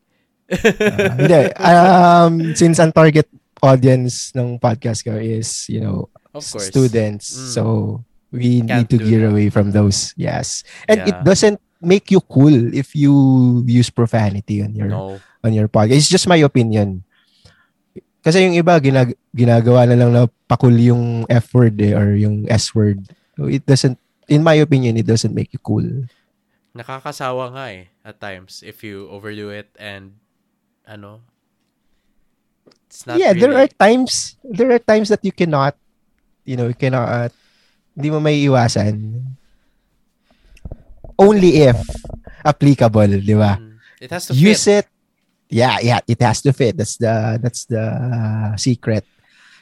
Ah, hindi. Um, since ang target audience ng podcast ko is, you know, students. Mm. So, we Can't need to gear that. away from those. Yes. And it Yeah. doesn't make you cool if you use profanity on your No. on your podcast. It's just my opinion. Kasi yung iba ginag- ginagawa na lang na pakul yung F word eh, or yung S word. So it doesn't in my opinion it doesn't make you cool. Nakakasawa nga eh, at times, if you overdo it and, ano, it's not yeah, there are really- times there are times that you cannot you know, you cannot hindi mo may iwasan. Only if applicable, di ba? Mm. It has to Use fit. it. Yeah, yeah, it has to fit. That's the that's the secret.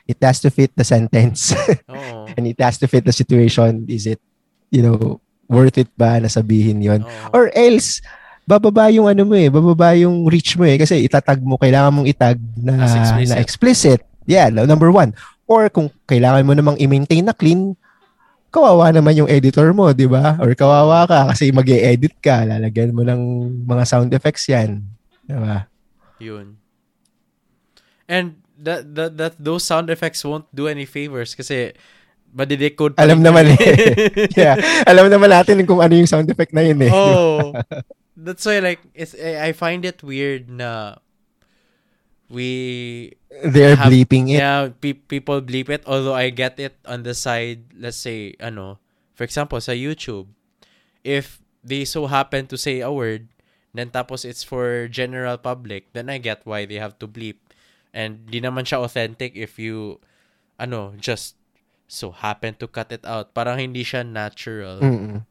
It has to fit the sentence Oo. and it has to fit the situation. Is it, you know, worth it ba na sabihin yon? Oo. Or else, bababa yung ano mo eh, bababa yung reach mo eh. Kasi itatag mo, kailangan mong itag na, explicit. na explicit. Yeah, no, number one. Or kung kailangan mo namang i-maintain na clean, kawawa naman yung editor mo, di ba? Or kawawa ka kasi mag edit ka, lalagyan mo ng mga sound effects yan. Di ba? Yun. And that, that, that those sound effects won't do any favors kasi madidecode pa Alam naman eh. yeah. Alam naman natin kung ano yung sound effect na yun eh. oh. That's why like it's I find it weird na we They're have- bleeping it. yeah pe- people bleep it although I get it on the side let's say ano for example sa YouTube if they so happen to say a word then tapos it's for general public then I get why they have to bleep and di naman siya authentic if you ano just so happen to cut it out parang hindi siya natural Mm-mm.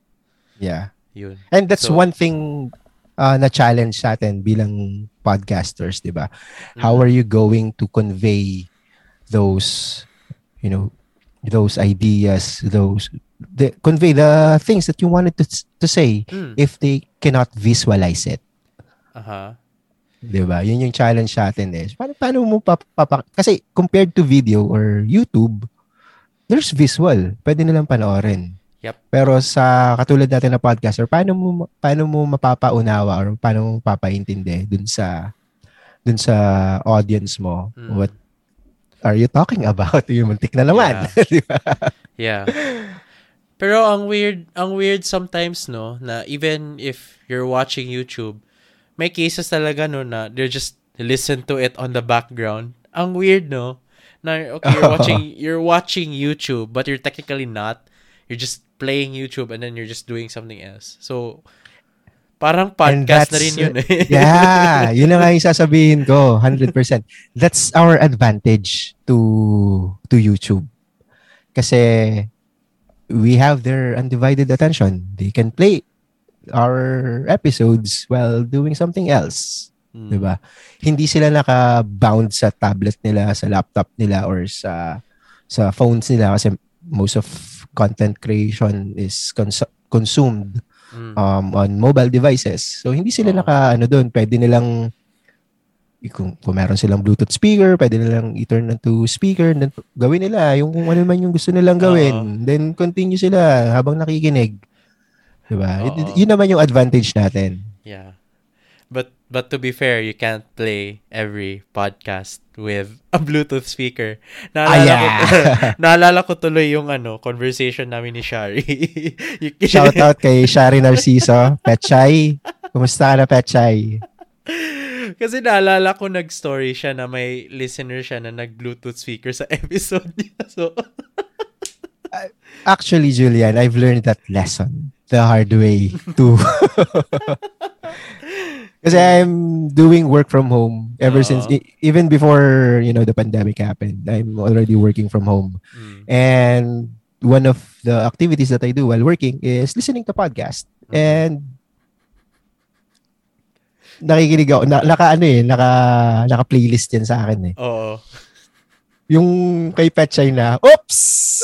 Yeah. yun And that's So- one thing uh, na challenge sa atin bilang podcasters, 'di ba? How Mm. are you going to convey those you know those ideas, those the, convey the things that you wanted to to say Mm. if they cannot visualize it, aha 'di ba? Yun yung challenge sa atin eh. Paano, paano mo papapa kasi compared to video or YouTube, there's visual. Pwede nilang panoorin. Yep. Pero sa katulad natin na podcaster, paano mo paano mo mapapaunawa or paano mo mapapaintindi dun sa dun sa audience mo Mm. what are you talking about? Yung muntik na naman. Di ba? Yeah. Pero ang weird, ang weird sometimes no na even if you're watching YouTube, may cases talaga no na they just listen to it on the background. Ang weird no na okay you're watching you're watching YouTube but you're technically not. You're just playing YouTube and then you're just doing something else. So parang podcast na rin yun eh. yeah, yun na nga yung sasabihin ko, 100%. That's our advantage to to YouTube. Kasi we have their undivided attention. They can play our episodes while doing something else. Mm. 'di ba? Hindi sila naka-bound sa tablet nila, sa laptop nila or sa sa phones nila kasi most of content creation is cons- consumed Mm. um, on mobile devices. So hindi sila Oo. naka ano doon, pwede nilang kung, kung meron silang Bluetooth speaker, pwede nilang i-turn into speaker then gawin nila yung kung ano man yung gusto nilang gawin. Then continue sila habang nakikinig. 'Di ba? Yun naman yung advantage natin. Yeah. But to be fair, you can't play every podcast with a Bluetooth speaker. Ah, Naalala ko yeah. naalala ko tuloy yung ano, conversation namin ni Shari. Shout out kay Shari Narciso, Petchay. Kumusta ka na, Petchay? Kasi naalala ko nag-story siya na may listener siya na nag-Bluetooth speaker sa episode niya. So, Actually, Julian, I've learned that lesson the hard way too. Kasi I'm doing work from home ever Oo. since e- even before, you know, the pandemic happened. I'm already working from home. mm, And one of the activities that I do while working is listening to podcast. And nakikinig ako, na, naka ano eh, naka, naka playlist yan sa akin eh. oo. Yung kay Petchay na, oops!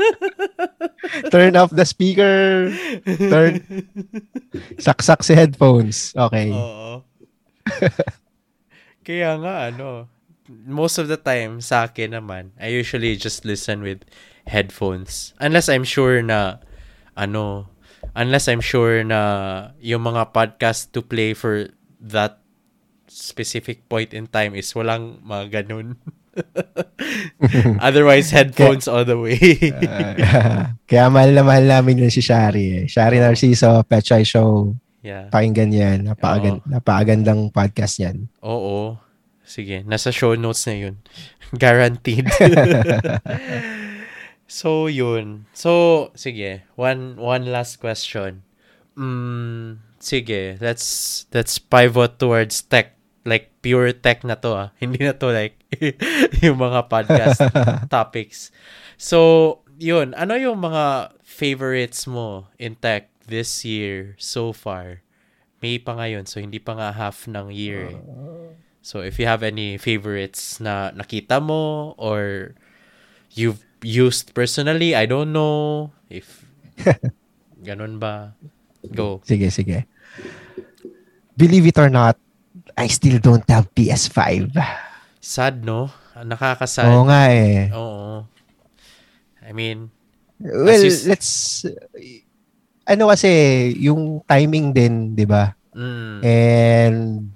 Turn off the speaker. Turn, saksak si headphones. Okay. Oo. Kaya nga, ano, most of the time, sa akin naman, I usually just listen with headphones. Unless I'm sure na, ano, Unless I'm sure na yung mga podcast to play for that specific point in time is walang mga ganun. Otherwise, headphones all the way. Uh, kaya mahal na mahal namin yun si Shari eh. Shari Narciso, Petchay Show. yeah. Pakinggan yan. Napakagan, napakagandang podcast yan. Oo. Sige, nasa show notes na yun. Guaranteed. so, yun. So, sige. One one last question. Mm, sige, let's let's pivot towards tech. Like, pure tech na to ah. Hindi na to like yung mga podcast topics. So, yun. Ano yung mga favorites mo in tech this year so far? May pa ngayon, so hindi pa nga half ng year. eh. So if you have any favorites na nakita mo or you've used personally, I don't know if ganun ba. Go. Sige, sige. Believe it or not, I still don't have PS5. Sad, no? Nakakasad. Oo nga eh. Oo. I mean, Well, you let's... Ano kasi, yung timing din, di ba? mm, And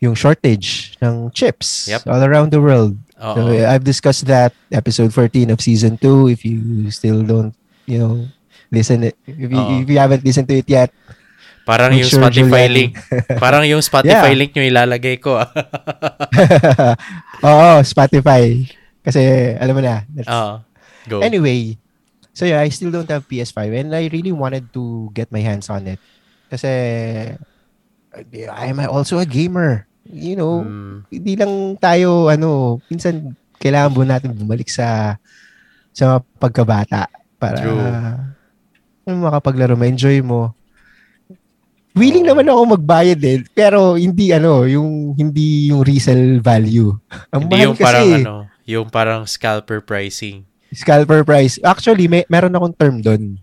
yung shortage ng chips Yep. all around the world. So, I've discussed that episode 14 of season 2 if you still don't, you know, listen it, if you, if you haven't listened to it yet. Parang make yung sure, Spotify Julian. link. Parang yung Spotify Yeah. link nyo ilalagay ko. Oo, Spotify. Kasi alam mo na. Oo. Go. Anyway, so yeah, I still don't have PS5 and I really wanted to get my hands on it. Kasi I'm also a gamer. You know, Mm, hindi lang tayo ano, minsan kailangan po natin bumalik sa sa pagkabata para True. uh, makapaglaro, ma-enjoy mo. Willing naman ako magbayad eh, pero hindi ano, yung hindi yung resale value. Ang hindi yung kasi, parang ano, yung parang scalper pricing. scalper price. Actually, may meron akong term doon.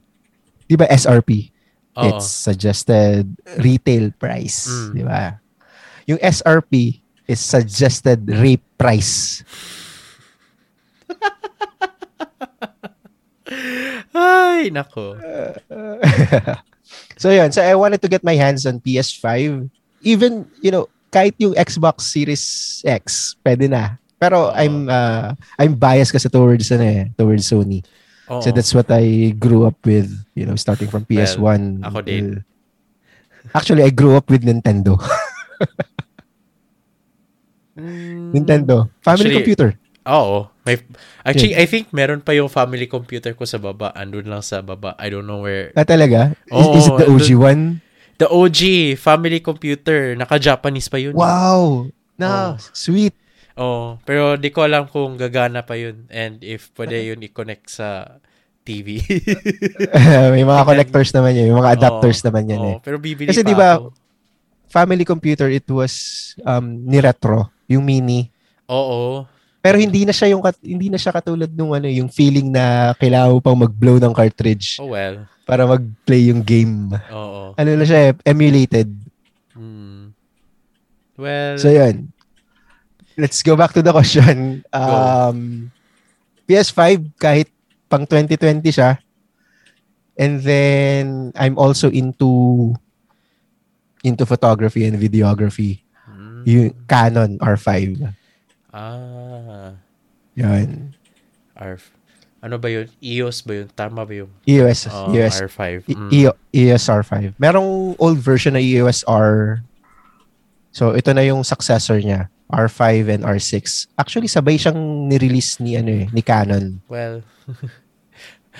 'Di ba SRP? Oo. It's suggested retail price, Mm. 'di ba? Yung SRP is suggested rape price. Ay, nako. so yun, so I wanted to get my hands on PS5. Even, you know, kahit yung Xbox Series X, pwede na. Pero. I'm uh, I'm biased kasi towards ano eh, towards Sony. Oo. So that's what I grew up with, you know, starting from PS1. ako din. Actually, I grew up with Nintendo. Mm, Nintendo. Family Actually, computer. Oo. May, actually, I think meron pa yung family computer ko sa baba. Andun lang sa baba. I don't know where. Ah, talaga? Is, Oo, is it the OG andun- one? The OG family computer. Naka-Japanese pa yun. Wow! Na, Oh. sweet. Oo. Pero di ko alam kung gagana pa yun. And if pwede yun i-connect sa TV. May mga connectors naman yan. May mga adapters Oo. naman yan eh. Oo, Pero bibili Kasi pa di ba, family computer, it was um, ni retro, yung mini. Oo. Pero hindi na siya yung hindi na siya katulad nung ano, yung feeling na kailangan pang mag-blow ng cartridge Oh well. para mag-play yung game. Oo. Ano na siya, eh, emulated. Hmm. Well, So yun. Let's go back to the question. Um, PS5 kahit pang 2020 siya. And then I'm also into into photography and videography. hmm. Yung Canon R5. Ah. Yan. R ano ba yun? EOS ba yun? Tama ba yung EOS, oh, EOS, R5? E- Mm. E- EOS R5. Merong old version na EOS R. So ito na yung successor niya, R5 and R6. Actually sabay siyang ni-release ni ano eh, ni Canon. Well,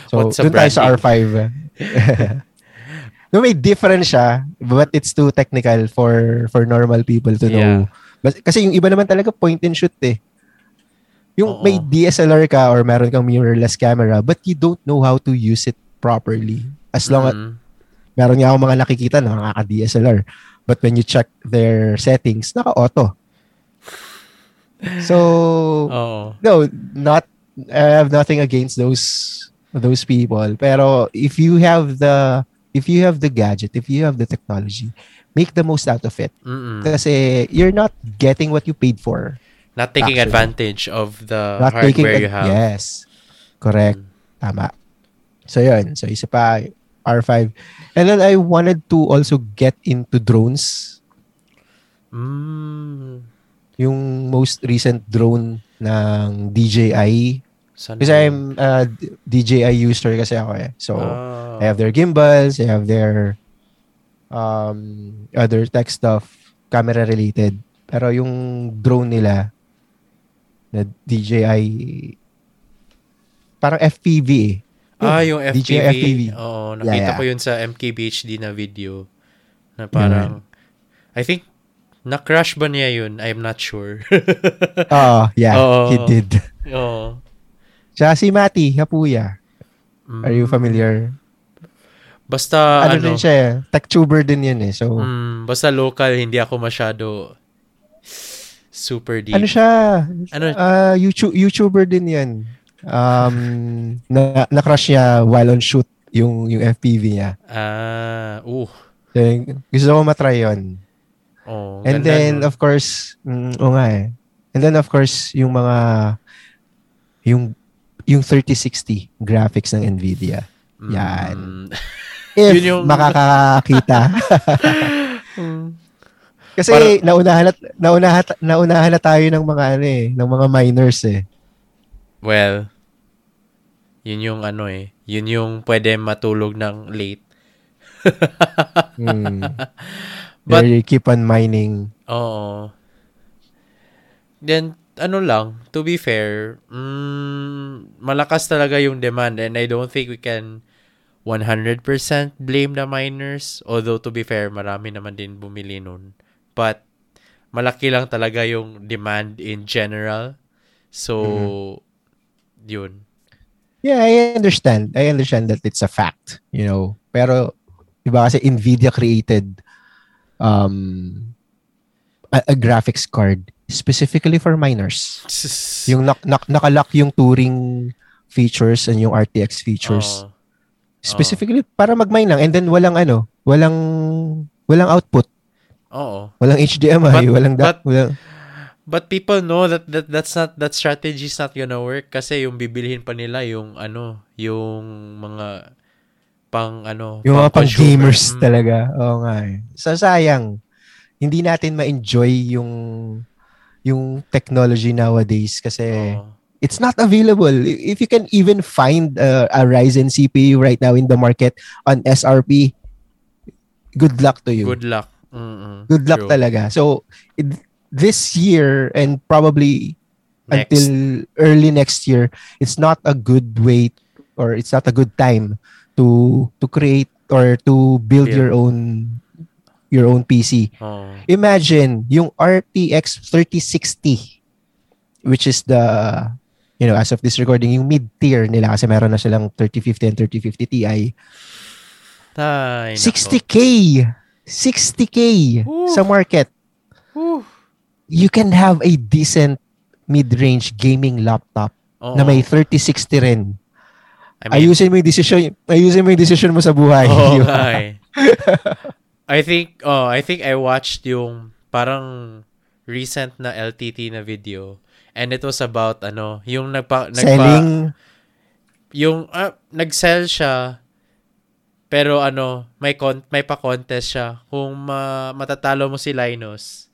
So What's a doon tayo sa branding? R5. no, may difference siya, but it's too technical for for normal people to know. Kasi yung iba naman talaga point and shoot eh. Yung Oo. may DSLR ka or meron kang mirrorless camera but you don't know how to use it properly. As long as mm, meron nga ako mga nakikita na nakaka-DSLR. But when you check their settings, naka-auto. So, Oo. no, not I have nothing against those those people. Pero if you have the if you have the gadget, if you have the technology, make the most out of it. Mm-mm. Kasi you're not getting what you paid for. Not taking Actually. advantage of the not taking hardware ad- you have. Yes. Correct. Mm. Tama. So yun. So isa pa R5. And then I wanted to also get into drones. Mm. Yung most recent drone ng DJI. Yun? I'm a DJI user kasi ako eh. So, Ah. I have their gimbals, I have their um, other tech stuff, camera related. Pero yung drone nila, na DJI, parang FPV eh. Ah, yung DJI FPV. FPV. Oo, nakita Yeah, yeah. ko yun sa MKBHD na video. Na parang, I think, na-crash ba niya yun? I'm not sure. Oh, yeah, Oo. he did. Oo. Siya si Mati Hapuya. Mm. Are you familiar? Basta, ano, ano, din siya eh. Tech tuber din yun eh. So, mm, basta local, hindi ako masyado super deep. ano siya? Ano? Ah, YouTube, YouTuber din yan. Um, na, na-crush niya while on shoot yung, yung FPV niya. Ah, uh, So, gusto ko matry yun. oh, And then, nun. of course, mm, oo nga eh. And then, of course, yung mga, yung, yung 3060 graphics ng NVIDIA. yan. Mm. If Yun yung- makakakita. Mm. Kasi Para- naunahan na, naunahan, naunahan na tayo ng mga ano eh, ng mga miners eh. Well, yun yung ano eh. Yun yung pwede matulog ng late. Hmm. But- They keep on mining. Oo. Then, ano lang, to be fair, mm, malakas talaga yung demand and I don't think we can 100% blame the miners. Although, to be fair, marami naman din bumili nun. But, malaki lang talaga yung demand in general. So, yun. Yeah, I understand. I understand that it's a fact, you know. Pero, iba kasi NVIDIA created um, a, a graphics card specifically for miners. Yung nak, nak, nakalock yung Turing features and yung RTX features. Oo. Specifically para mag-mine lang and then walang ano, walang walang output, Oo. walang HDMI, But- walang da, but- walang But people know that, that that's not that strategy is not gonna work kasi yung bibilhin pa nila yung ano, yung mga pang ano, yung mga pang gamers Mm. talaga. Oo nga eh. So sayang hindi natin ma-enjoy yung yung technology nowadays kasi Oo. It's not available. If you can even find a, a Ryzen CPU right now in the market on SRP, good luck to you. Good luck. Mm-mm. Good luck True. talaga. So, it- this year and probably Next. until early next year, it's not a good way or it's not a good time to to create or to build Build. your own your own PC. Oo. Oh. Imagine yung RTX 3060 which is the you know as of this recording yung mid tier nila kasi meron na silang 3050 and 3050 Ti Ay, nako. 60k 60k Woo. sa market Whew. you can have a decent mid-range gaming laptop Oo. na may 3060 rin. I mean, ayusin mo yung decision, ayusin mo yung decision mo sa buhay. Nga eh. I think, oh, I think I watched yung parang recent na LTT na video. And it was about, ano, yung nagpa, nagpa Selling, yung, ah, nag-sell siya, pero ano, may, con- may pa-contest siya. Kung ma- matatalo mo si Linus,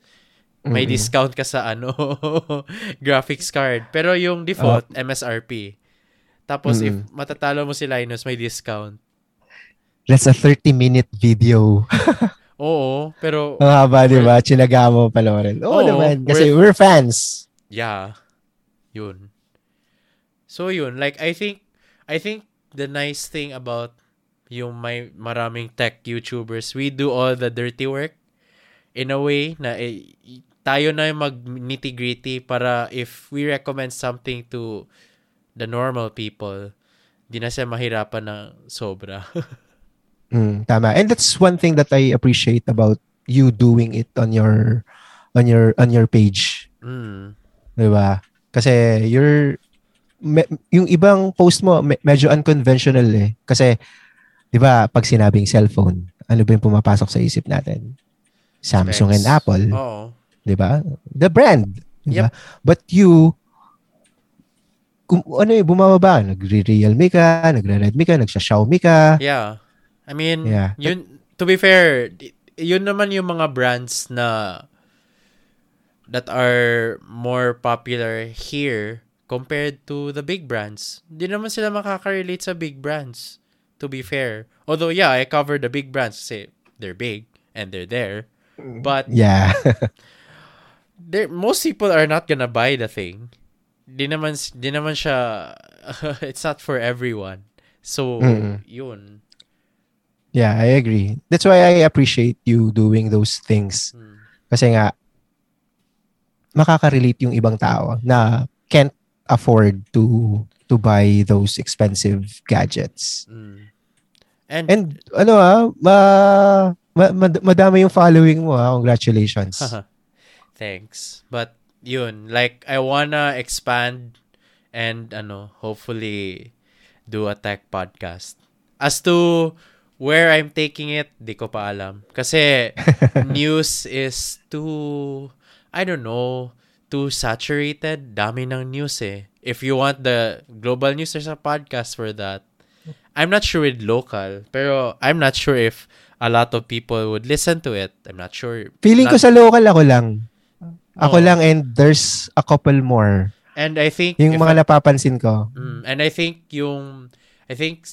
may Mm-mm. discount ka sa ano, graphics card. Pero yung default, MSRP. Tapos if Mm-mm. matatalo mo si Linus, may discount. that's a 30-minute video. Oo, pero Ang haba, di ba? Chinaga mo panoorin. Oo Oo, naman. Kasi worth- we're fans. Yeah. Yun. So yun, like I think I think the nice thing about yung may maraming tech YouTubers, we do all the dirty work in a way na eh, tayo na yung mag nitty-gritty para if we recommend something to the normal people, di na siya mahirapan na sobra. Mm, tama. And that's one thing that I appreciate about you doing it on your on your on your page. mm. 'Di ba? Kasi you're me- yung ibang post mo me- medyo unconventional eh. Kasi 'di ba, pag sinabing cellphone, ano ba yung pumapasok sa isip natin? Samsung and Specs. Apple, Oo. 'di ba? The brand, 'di ba? Yep. But you kung ano eh, bumababa, nagre-Realme ka, nagre-Redmi ka, nagsha-Xiaomi ka, Yeah. I mean, Yeah. yun, to be fair, yun naman yung mga brands na that are more popular here compared to the big brands. Di naman sila makaka-relate sa big brands, to be fair. Although, yeah, I cover the big brands kasi they're big and they're there. But Yeah. there most people are not gonna buy the thing. Di naman di naman siya it's not for everyone. So, Mm-mm. yun. yeah, I agree. That's why I appreciate you doing those things. Mm. Kasi nga, makaka-relate yung ibang tao na can't afford to to buy those expensive gadgets. Mm. And, And ano ah, ma, ma, mad- madami yung following mo ah. Congratulations. thanks. But yun, like I wanna expand and ano, hopefully do a tech podcast. As to where I'm taking it, di ko pa alam. Kasi news is too, I don't know, too saturated. Dami ng news eh. If you want the global news, there's a podcast for that. I'm not sure with local, pero I'm not sure if a lot of people would listen to it. I'm not sure. Feeling ko Not- sa local ako lang. Ako Oo. lang and there's a couple more. And I think Yung mga I- napapansin ko. Mm, and I think yung I think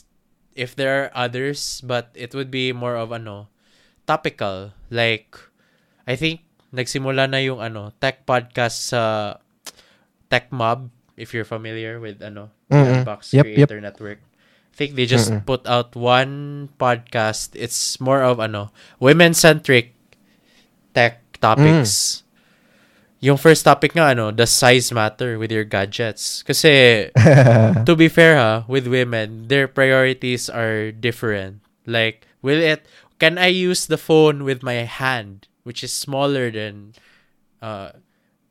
if there are others but it would be more of ano topical like I think nagsimula na yung ano tech podcast sa Tech Mob if you're familiar with ano the. Unbox Yep, yep. Creator Network. I think they just Mm-mm. put out one podcast. It's more of ano women centric tech topics. Mm. Yung first topic nga ano, does size matter with your gadgets? Kasi to be fair ha, with women, their priorities are different. Like, will it, can I use the phone with my hand, which is smaller than uh,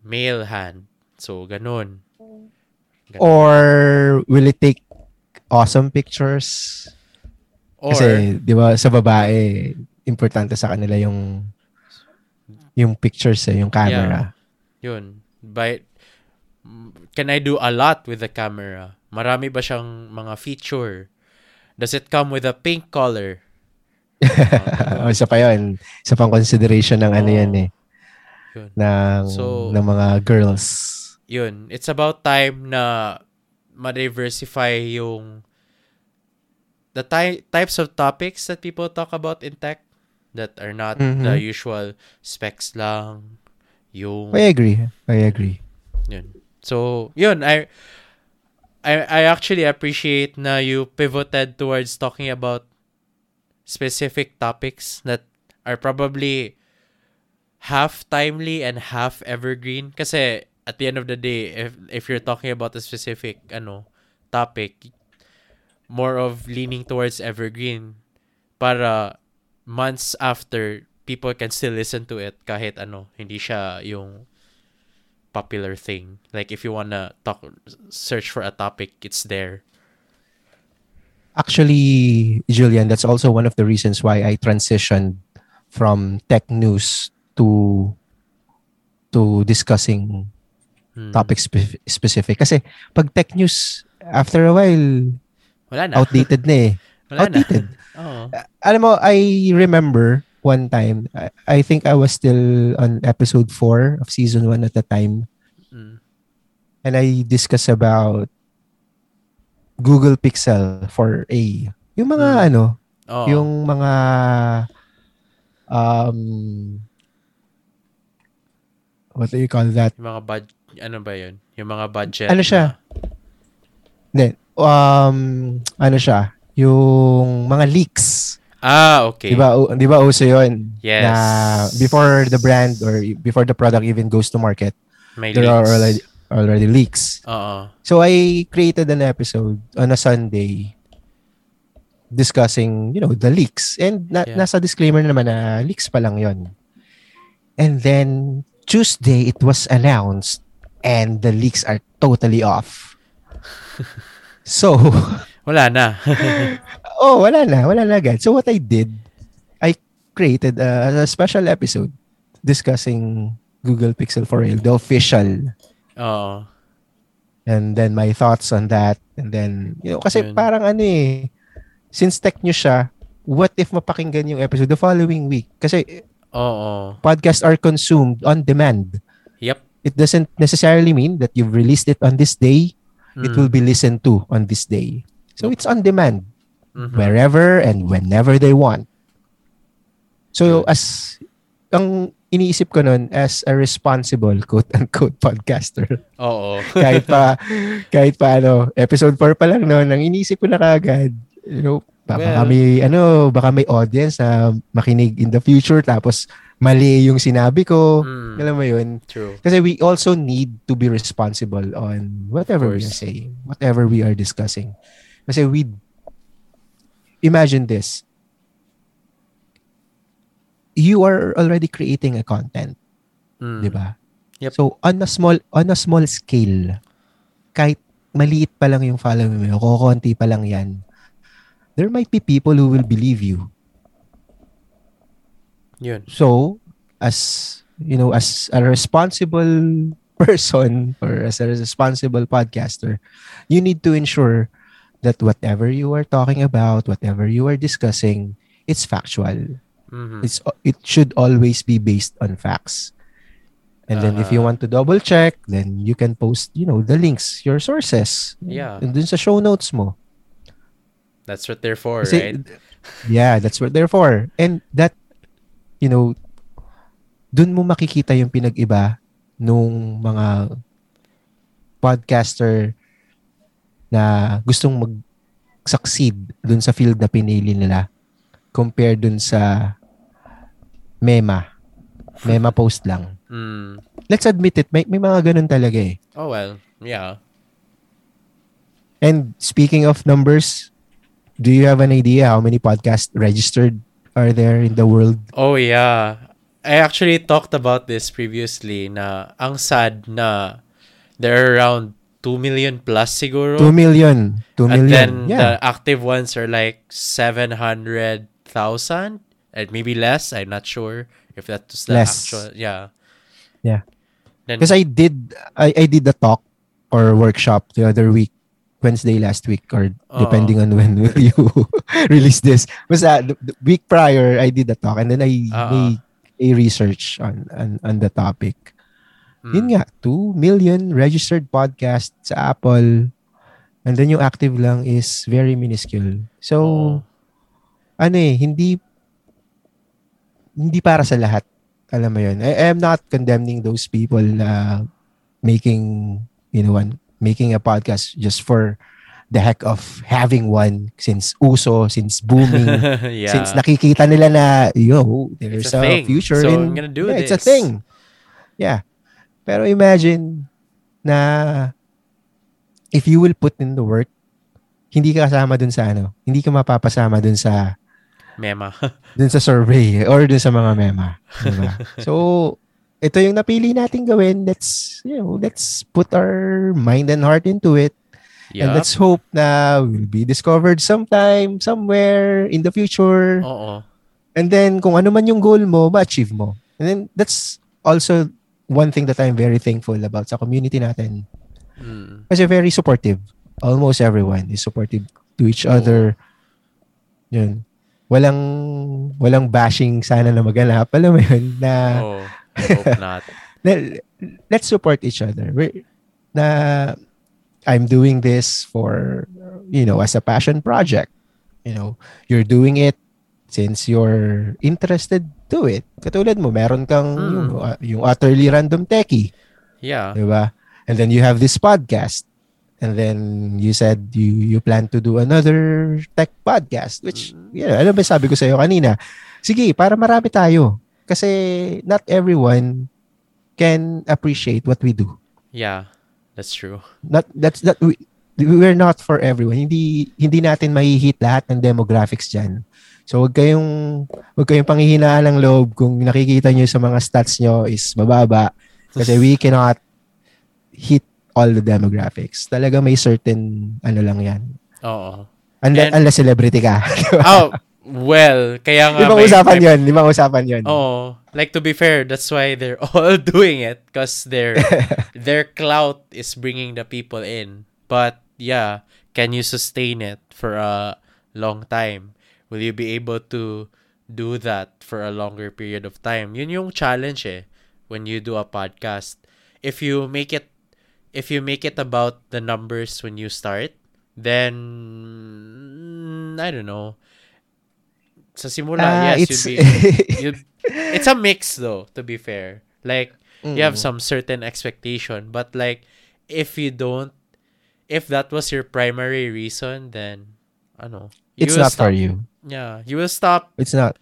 male hand? So, ganun. Ganun. Or will it take awesome pictures? Or, Kasi, di ba, sa babae, importante sa kanila yung yung pictures eh, yung camera. yun, by, mm, can I do a lot with the camera? Marami ba siyang mga feature? Does it come with a pink color? O, isa pa yun. Isa pang consideration ng ano Oo. yan eh. Yun. Ng, So- ng mga girls. yun, it's about time na ma-diversify yung the ty- types of topics that people talk about in tech that are not Mhm. the usual specs lang. Yung I agree. I agree. yun. So, yun, I I I actually appreciate na you pivoted towards talking about specific topics that are probably half timely and half evergreen. Kasi at the end of the day if if you're talking about a specific ano topic more of leaning towards evergreen para months after people can still listen to it kahit ano hindi siya yung popular thing. Like if you wanna talk search for a topic it's there Actually, Julian, that's also one of the reasons why I transitioned from tech news to to discussing Hmm. topic spe- specific. Kasi pag tech news, after a while, wala na outdated na eh. wala na outdated. Oo. Alam mo, I remember one time, I, I think I was still on episode 4 of season 1 at the time. Mm. And I discussed about Google Pixel 4a. Yung mga Mm. ano, Oo. yung mga um what do you call that? Yung mga bud ano ba yun? Yung mga budget. Ano siya? Hindi. Um, ano siya? Yung mga leaks. Ah, okay. Di ba, di ba uso yun? Yes. Na before the brand or before the product even goes to market, May there are leaks. already, already leaks. Oo. So I created an episode on a Sunday discussing, you know, the leaks. And na- Yeah. nasa disclaimer naman na leaks pa lang yon. And then Tuesday it was announced and the leaks are totally off. so, Wala na. oh, wala na, wala na agad. So what I did, I created a, a special episode discussing Google Pixel for Real, the official Oo. And then my thoughts on that. And then, you know, kasi Yun. parang ano eh, since tech news siya, what if mapakinggan yung episode the following week? Kasi Oo. podcasts are consumed on demand. Yep. It doesn't necessarily mean that you've released it on this day. It Mm. will be listened to on this day. So it's on demand. Mhm. wherever and whenever they want. So as ang iniisip ko nun as a responsible quote unquote podcaster Oo. kahit pa kahit pa ano episode 4 pa lang noon ang iniisip ko na kagad you know ba- baka Well- may ano baka may audience na makinig in the future tapos mali yung sinabi ko Mm. alam mo yun True. kasi we also need to be responsible on whatever we are saying, whatever we are discussing. Kasi we imagine this. You are already creating a content, Mm. 'di ba? Yep. So on a small on a small scale, kahit maliit pa lang yung following mo, kukunti pa lang 'yan. There might be people who will believe you. Yun. So, as you know, as a responsible person or as a responsible podcaster, you need to ensure that whatever you are talking about, whatever you are discussing, it's factual. Mhm. It's it should always be based on facts. And then if you Uh-huh. want to double check, then you can post, you know, the links, your sources. Yeah. And dun sa show notes mo. That's what they're for, Kasi- right? Yeah, that's what they're for. And that, you know, dun mo makikita yung pinag-iba nung mga podcaster na gustong mag-succeed dun sa field na pinili nila compared dun sa mema. Mema post lang. Mm. Let's admit it, may, may mga ganun talaga eh. Oh well, yeah. And speaking of numbers, do you have an idea how many podcasts registered are there in the world? Oh yeah. I actually talked about this previously na ang sad na there are around 2 million plus siguro. 2 million. 2 and million. then yeah. the active ones are like 700,000 and maybe less. I'm not sure if that's the Less. actual. Yeah. Yeah. Because I did I, I did the talk or workshop the other week, Wednesday last week, or Oo. depending on when will you release this. Basta the, the week prior, I did the talk and then I Oo. made a research on, on on the topic. mm, Yun nga, 2 million registered podcast sa Apple. And then yung active lang is very minuscule. So, oo. ano eh, hindi hindi para sa lahat. Alam mo yun. I, I am not condemning those people na making, you know, one, making a podcast just for the heck of having one since uso, since booming, yeah. since nakikita nila na, yo, there's It's a a, thing. future So, in, I'm gonna do yeah, it's a this. thing. Yeah. Pero imagine na if you will put in the work, hindi ka kasama dun sa ano, hindi ka mapapasama dun sa Mema. dun sa survey or dun sa mga mema. Diba? so, ito yung napili natin gawin. Let's, you know, let's put our mind and heart into it. And yeah. let's hope na we'll be discovered sometime, somewhere in the future. Oo. And then, kung ano man yung goal mo, ma-achieve mo. And then, that's also one thing that I'm very thankful about sa community natin. Mm. Kasi very supportive. Almost everyone is supportive to each Oo. other. Yun. Walang walang bashing sana na maganap. Alam mo yun, na, Oh, I hope not. na let's support each other. We're, na I'm doing this for, you know, as a passion project. You know, you're doing it since you're interested to it. Katulad mo, meron kang Mm. yung, uh, yung utterly random techie. Yeah. Di ba? And then you have this podcast. And then you said you you plan to do another tech podcast which you know, ano ba sabi ko sa iyo kanina? Sige, para marami tayo. Kasi not everyone can appreciate what we do. Yeah. That's true. Not that's that we we're not for everyone. Hindi hindi natin mahihit lahat ng demographics diyan. So wag kayong wag kayong panghihinaan ng loob kung nakikita niyo sa mga stats niyo is mababa kasi we cannot hit all the demographics. Talaga may certain ano lang 'yan. Oo. Unless, And- unless celebrity ka. Oh, well, kaya nga Ibang may- usapan may- ibang usapan 'yon. Oh, like to be fair, that's why they're all doing it because their their clout is bringing the people in. But yeah, can you sustain it for a long time will you be able to do that for a longer period of time? Yun yung challenge eh when you do a podcast. If you make it if you make it about the numbers when you start, then I don't know. Sa simula, Ah, yes, it's you'd be you'd, it's a mix though, to be fair. Like you have Mm. some certain expectation, but like if you don't if that was your primary reason, then ano, you it's not for stop. you. Yeah, you will stop. It's not.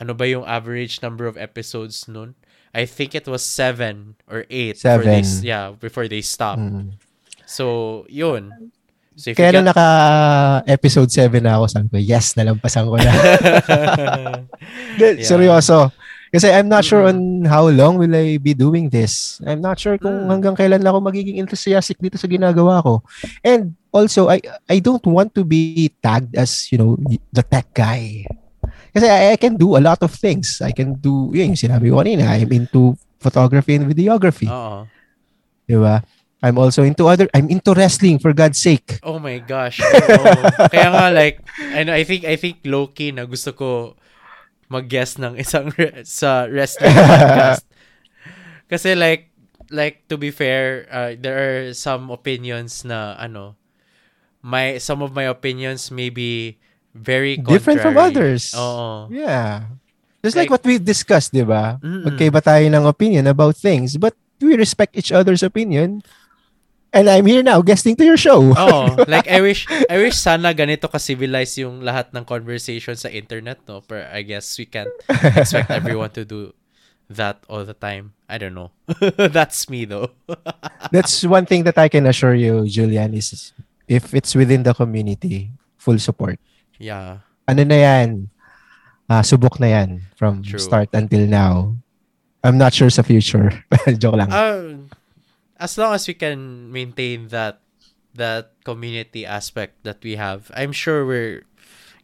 Ano ba yung average number of episodes nun? I think it was seven or eight. Before they, Seven. yeah, before they stop. Mm. So, yun. So if Kaya nung get... naka episode 7 na ako, sabi ko, yes, nalampasan ko na. Yeah. Seryoso. Kasi I'm not sure Mm-mm. on how long will I be doing this. I'm not sure kung Mm. hanggang kailan ako magiging enthusiastic dito sa ginagawa ko. And also, I I don't want to be tagged as, you know, the tech guy. Kasi I, I can do a lot of things. I can do, yun yung sinabi ko kanina, I'm into photography and videography. Oo. Di ba? I'm also into other, I'm into wrestling for God's sake. Oh my gosh. Oo. Kaya nga like, I, know, I think, I think low-key na gusto ko mag-guest ng isang re- sa wrestling podcast. Kasi like, like to be fair, uh, there are some opinions na ano, my some of my opinions may very Different from contrary. others. Oo. Yeah. Just like, Like- what we discussed, di ba? Magkaiba tayo ng opinion about things, but we respect each other's opinion. And I'm here now guesting to your show. Oh, like I wish I wish sana ganito ka civilized yung lahat ng conversation sa internet no, but I guess we can't expect everyone to do that all the time. I don't know. That's me though. That's one thing that I can assure you, Julian, is if it's within the community, full support. Yeah. Ano na yan? Ah, subok na yan from True. start until now. I'm not sure sa future. Joke lang. Uh, as long as we can maintain that that community aspect that we have, I'm sure we're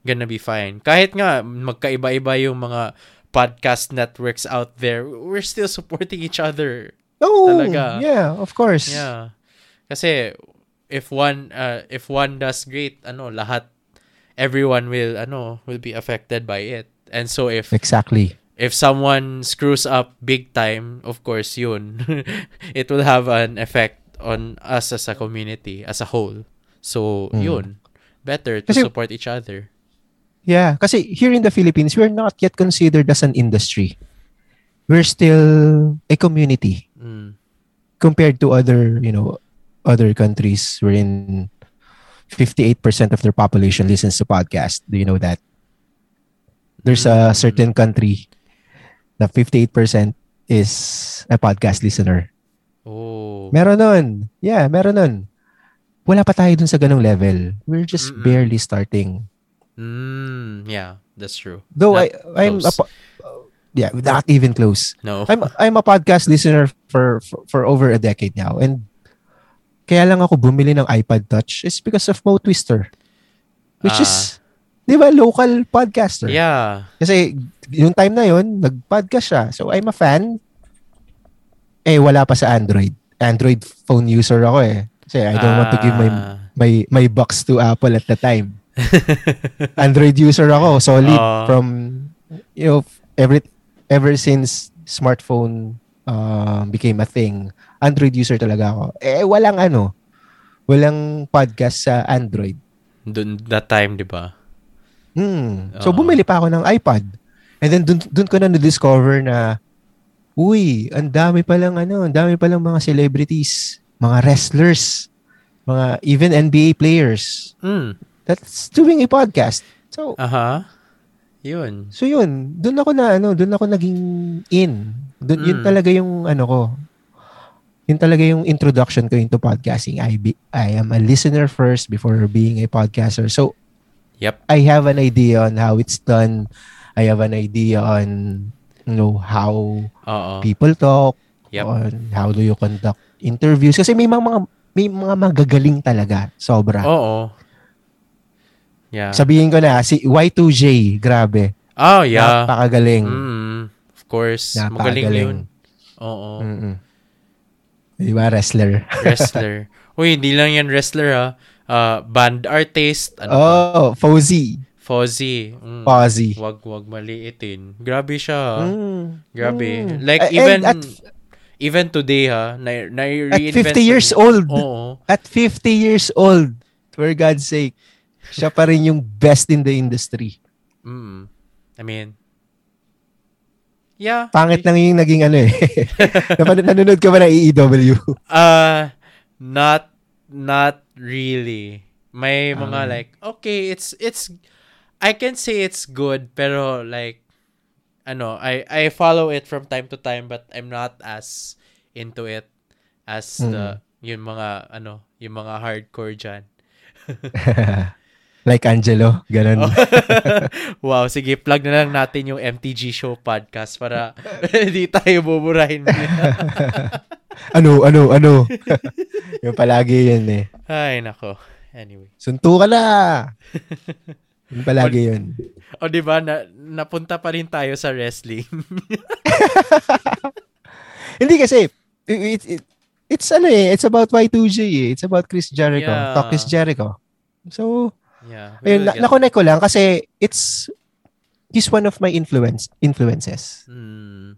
gonna be fine. Kahit nga magkaiba-iba yung mga podcast networks out there, we're still supporting each other oh, talaga. yeah, of course. Yeah. Kasi if one uh, if one does great, ano, lahat everyone will ano, will be affected by it. And so if Exactly. if someone screws up big time, of course, yun, it will have an effect on us as a community as a whole. So, Mm. yun. Better to Kasi- support each other. Yeah, kasi here in the Philippines, we're not yet considered as an industry. We're still a community Mm. compared to other, you know, other countries wherein 58% of their population listens to podcast. Do you know that? There's a Mm. certain country na 58% is a podcast listener. Oh. Meron nun. Yeah, meron nun. Wala pa tayo dun sa ganong level. We're just Mm-mm. barely starting. Mm, yeah, that's true. Though Not I, I'm a, close. po- yeah, not even close. No. I'm I'm a podcast listener for, for for over a decade now and kaya lang ako bumili ng iPad Touch is because of Mo Twister. Which Ah. is 'di ba local podcaster. Yeah. Kasi yung time na yon nag-podcast siya. So I'm a fan. Eh wala pa sa Android. Android phone user ako eh. Kasi I don't want to give my Ah. my my box to Apple at the time. Android user ako, solid Ah. from you know every ever since smartphone um, became a thing. Android user talaga ako. Eh walang ano, walang podcast sa Android. Dun, that time, di ba? Hmm. So bumili pa ako ng iPad. And then dun, dun ko na na-discover na uy, ang dami pa lang ano, ang dami pa lang mga celebrities, mga wrestlers, mga even NBA players Mm. that's doing a podcast. So Aha. Yun. So yun, doon ako na ano, doon ako naging in. Doon yun Mm. talaga yung ano ko. Yun talaga yung introduction ko into podcasting. I be, I am a listener first before being a podcaster. So Yep. I have an idea on how it's done. I have an idea on you know how Oo. people talk, Yep. on how do you conduct interviews kasi may mga mga may mga magagaling talaga, sobra. Oo. Yeah. Sabihin ko na si Y2J, grabe. Oh, yeah. Napakagaling. Mm, of course. Magaling Napakagaling. yun. Oo. Mm-mm. Di ba, wrestler? Wrestler. Uy, hindi lang yan wrestler ha. Uh, band artist. Ano pa? oh, Fauzi. Fozzy. Mm. Fozzy. Wag, wag maliitin. Grabe siya. Mm. Grabe. Mm. Like, And even, at, even today, ha, na, na at 50 years old, Oo. at 50 years old, for God's sake, siya pa rin yung best in the industry. Mm. I mean, yeah. Pangit lang yung naging ano eh. Napan- nanonood ka ba ng EEW? Uh, not, not really. May mga Ah. like, okay, it's, it's, I can say it's good, pero like, ano, I, I follow it from time to time, but I'm not as into it as the, yung mga, ano, yung mga hardcore dyan. like Angelo, ganun. wow, sige, plug na lang natin yung MTG Show podcast para hindi tayo buburahin. ano, ano, ano. yung palagi yun eh. Ay, nako. Anyway. Sunto ka na! Yung palagi yun. O, di ba, na, napunta pa rin tayo sa wrestling. Hindi kasi, it, it, it's ano eh, it's about Y2J eh. It's about Chris Jericho. Yeah. Talk is Jericho. So, yeah. ayun, na, nakonect ko lang kasi it's, he's one of my influence influences. Hmm,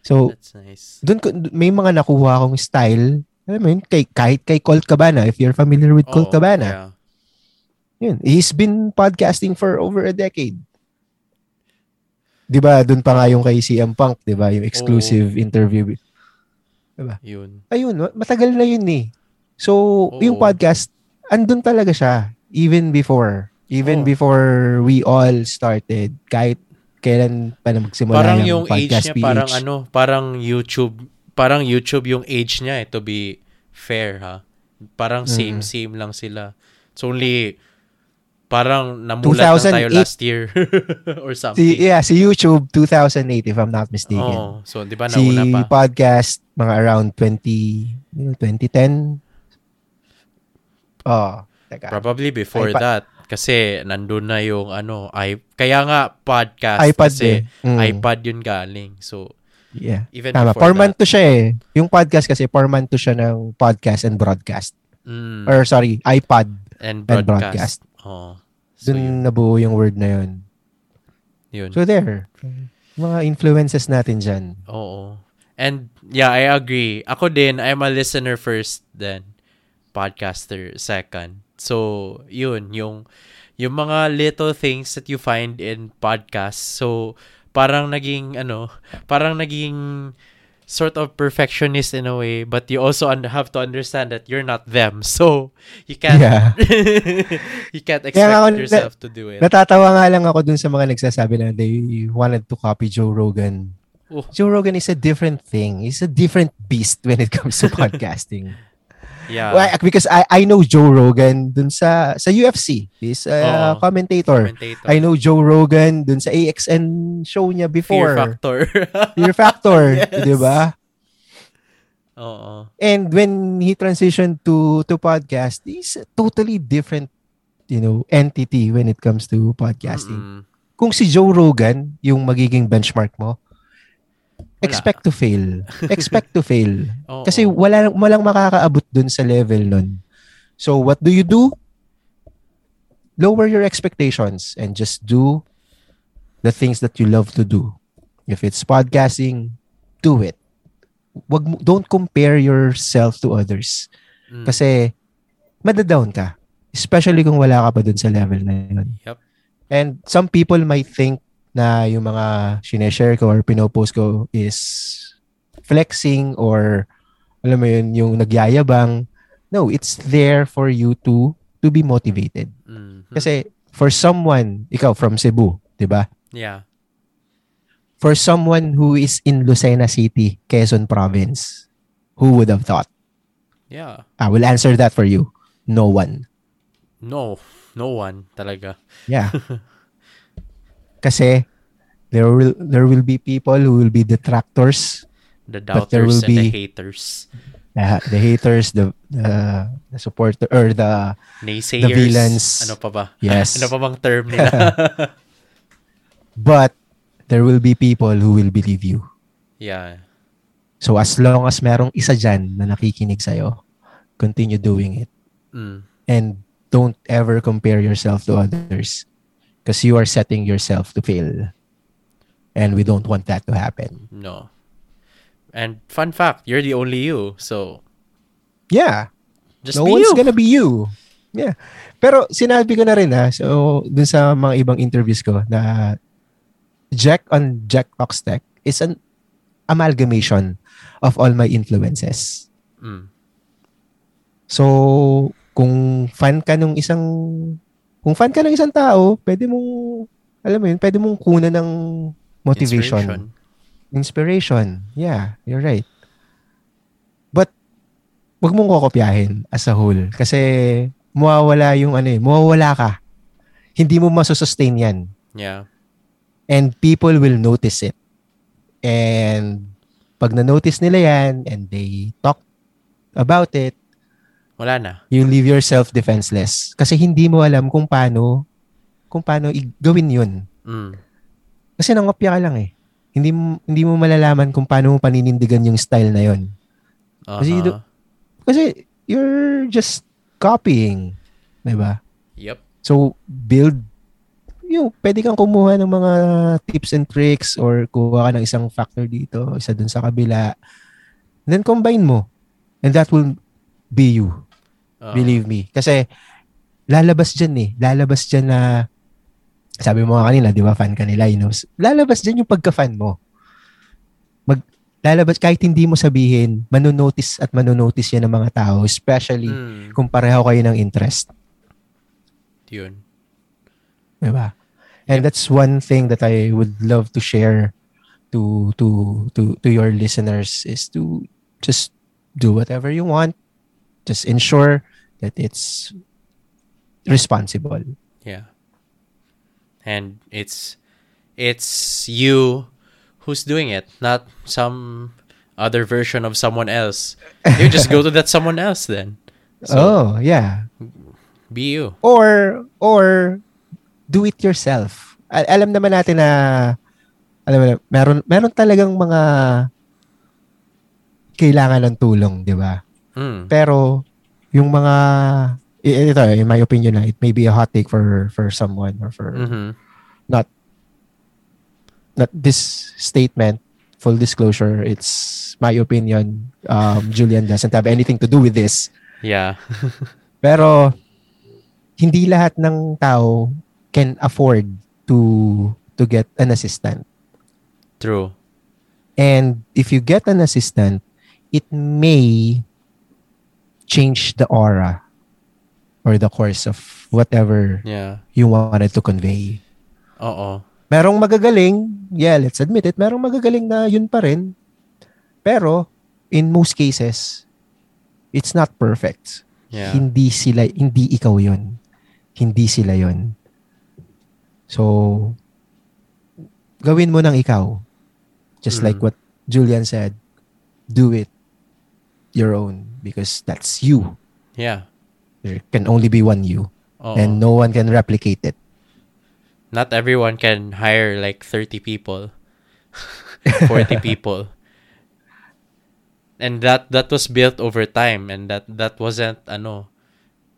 So, that's nice. dun ko, may mga nakuha akong style. Alam mo yun, kay, kahit kay Colt Cabana, if you're familiar with Colt Oo, Cabana, Oh, yeah. yun, he's been podcasting for over a decade. 'Di ba? Doon pa nga yung kay CM Punk, 'di ba? Yung exclusive interview. Yun. Ayun, ma- matagal na yun eh. So, Oo. yung podcast, andun talaga siya even before. Even Oo. before we all started. Kahit kailan pa na magsimula Parang yung age podcast niya, parang PH. ano, parang YouTube, parang YouTube yung age niya eh, to be fair ha. Parang same, Mm. same lang sila. It's only, parang namulat lang tayo 2008. last year or Si, something. yeah, si YouTube 2008 if I'm not mistaken. Oo. So, di ba si nauna pa? podcast mga around 20 you know, 2010 oh teka Probably before iPad. that. Kasi nandun na yung ano, i kaya nga podcast. iPad kasi din Mm, iPad yun galing. So, yeah even tama before four month to siya eh yung podcast kasi four month to siya ng podcast and broadcast mm, or sorry iPod and and broadcast. Oo. So, dun yun. nabuo yung word na yun yun. so there mga influences natin dyan Oo. And yeah, I agree. Ako din, I'm a listener first then podcaster second. So, yun, yung yung mga little things that you find in podcasts. So, parang naging ano, parang naging sort of perfectionist in a way, but you also un- have to understand that you're not them. So, you can't Yeah. you can't expect ako- yourself to do it. natatawa nga lang ako dun sa mga nagsasabi na they wanted to copy Joe Rogan Oh. Joe Rogan is a different thing. He's a different beast when it comes to podcasting. Yeah. Well, because I I know Joe Rogan dun sa sa UFC. He's a Oo. commentator. Commentator. I know Joe Rogan dun sa AXN show niya Fear before. factor. Fear Factor, Yes. 'di ba? Oo. And when he transitioned to to podcast, he's a totally different, you know, entity when it comes to podcasting. Mm-mm. Kung si Joe Rogan yung magiging benchmark mo, expect to fail. expect to fail. Kasi wala walang makakaabot dun sa level nun. So what do you do? Lower your expectations and just do the things that you love to do. If it's podcasting, do it. Wag don't compare yourself to others Mm. kasi madadown ka. Especially kung wala ka pa dun sa level na yun. Yep. And some people might think na yung mga sineshare ko or pinopost ko is flexing or alam mo yun, yung nagyayabang. No, it's there for you to to be motivated. Mhm. Kasi for someone, ikaw from Cebu, 'di ba? yeah. For someone who is in Lucena City, Quezon Province, who would have thought? Yeah. I will answer that for you. No one. No. No one talaga. Yeah. Kasi there will there will be people who will be detractors, The there doubters will and the be- haters. the, the haters, the the, the supporter or the Naysayers. villains. Ano pa ba? yes. Ano pa bang term nila? But there will be people who will believe you. yeah. So as long as merong isa dyan na nakikinig sa'yo, continue doing it. Mm. And don't ever compare yourself to others. Because you are setting yourself to fail. And we don't want that to happen. No. And fun fact, you're the only you. So Yeah. just no be one's you. gonna be you. Yeah. Pero sinabi ko na rin ha, so dun sa mga ibang interviews ko na Jack on Jack Talks Tech is an amalgamation of all my influences. Mm. So, kung fan ka ng isang kung fan ka ng isang tao, pwede mong alam mo yun, pwede mong kunan ng motivation, Inspiration. inspiration. Yeah, you're right. But wag mong kokopyahin as a whole kasi mawawala yung ano eh, mawawala ka. Hindi mo masusustain 'yan Yeah. and people will notice it. And pag na-notice nila 'yan and they talk about it, Wala na. you leave yourself defenseless kasi hindi mo alam kung paano kung paano gawin 'yun. Mm. Kasi nangopya ka lang eh. Hindi mo hindi mo malalaman kung paano mo paninindigan yung style na. Kasi you Uh-huh. do- Kasi you're just copying, 'di ba? Yep. So build yung pwede kang kumuha ng mga tips and tricks or kuha ka ng isang factor dito, isa dun sa kabila. And then combine mo. And that will be you. Uh, Believe me. Kasi lalabas dyan eh. Lalabas dyan na sabi mo nga kanina, di ba, fan ka ni Linus. Lalabas dyan yung pagka-fan mo. Mag, lalabas, kahit hindi mo sabihin, manonotice at manonotice yan ng mga tao, especially Mm. kung pareho kayo ng interest. Yun. Di ba? And that's one thing that I would love to share to to to to your listeners is to just do whatever you want. Just ensure that it's responsible. Yeah. And it's it's you who's doing it, not some other version of someone else. You just go to that someone else then. So oh, yeah. be you. Or or do it yourself. Al- alam naman natin na alam mo na, meron meron talagang mga kailangan ng tulong, 'di ba? Mm. Pero yung mga ito in my opinion na it may be a hot take for for someone or for Mhm. not this statement full disclosure it's my opinion um Julian doesn't have anything to do with this Yeah. pero hindi lahat ng tao can afford to to get an assistant True. and if you get an assistant it may change the aura or the course of whatever Yeah. you wanted to convey Oo. merong magagaling, yeah, let's admit it, merong magagaling na yun pa rin. Pero, in most cases, it's not perfect. Yeah. Hindi sila, hindi ikaw yun. Hindi sila yun. So, gawin mo ng ikaw. Just Mm. like what Julian said, do it your own because that's you. Yeah. There can only be one you Oo. and no one can replicate it. not everyone can hire like 30 people 40 people and that that was built over time and that that wasn't ano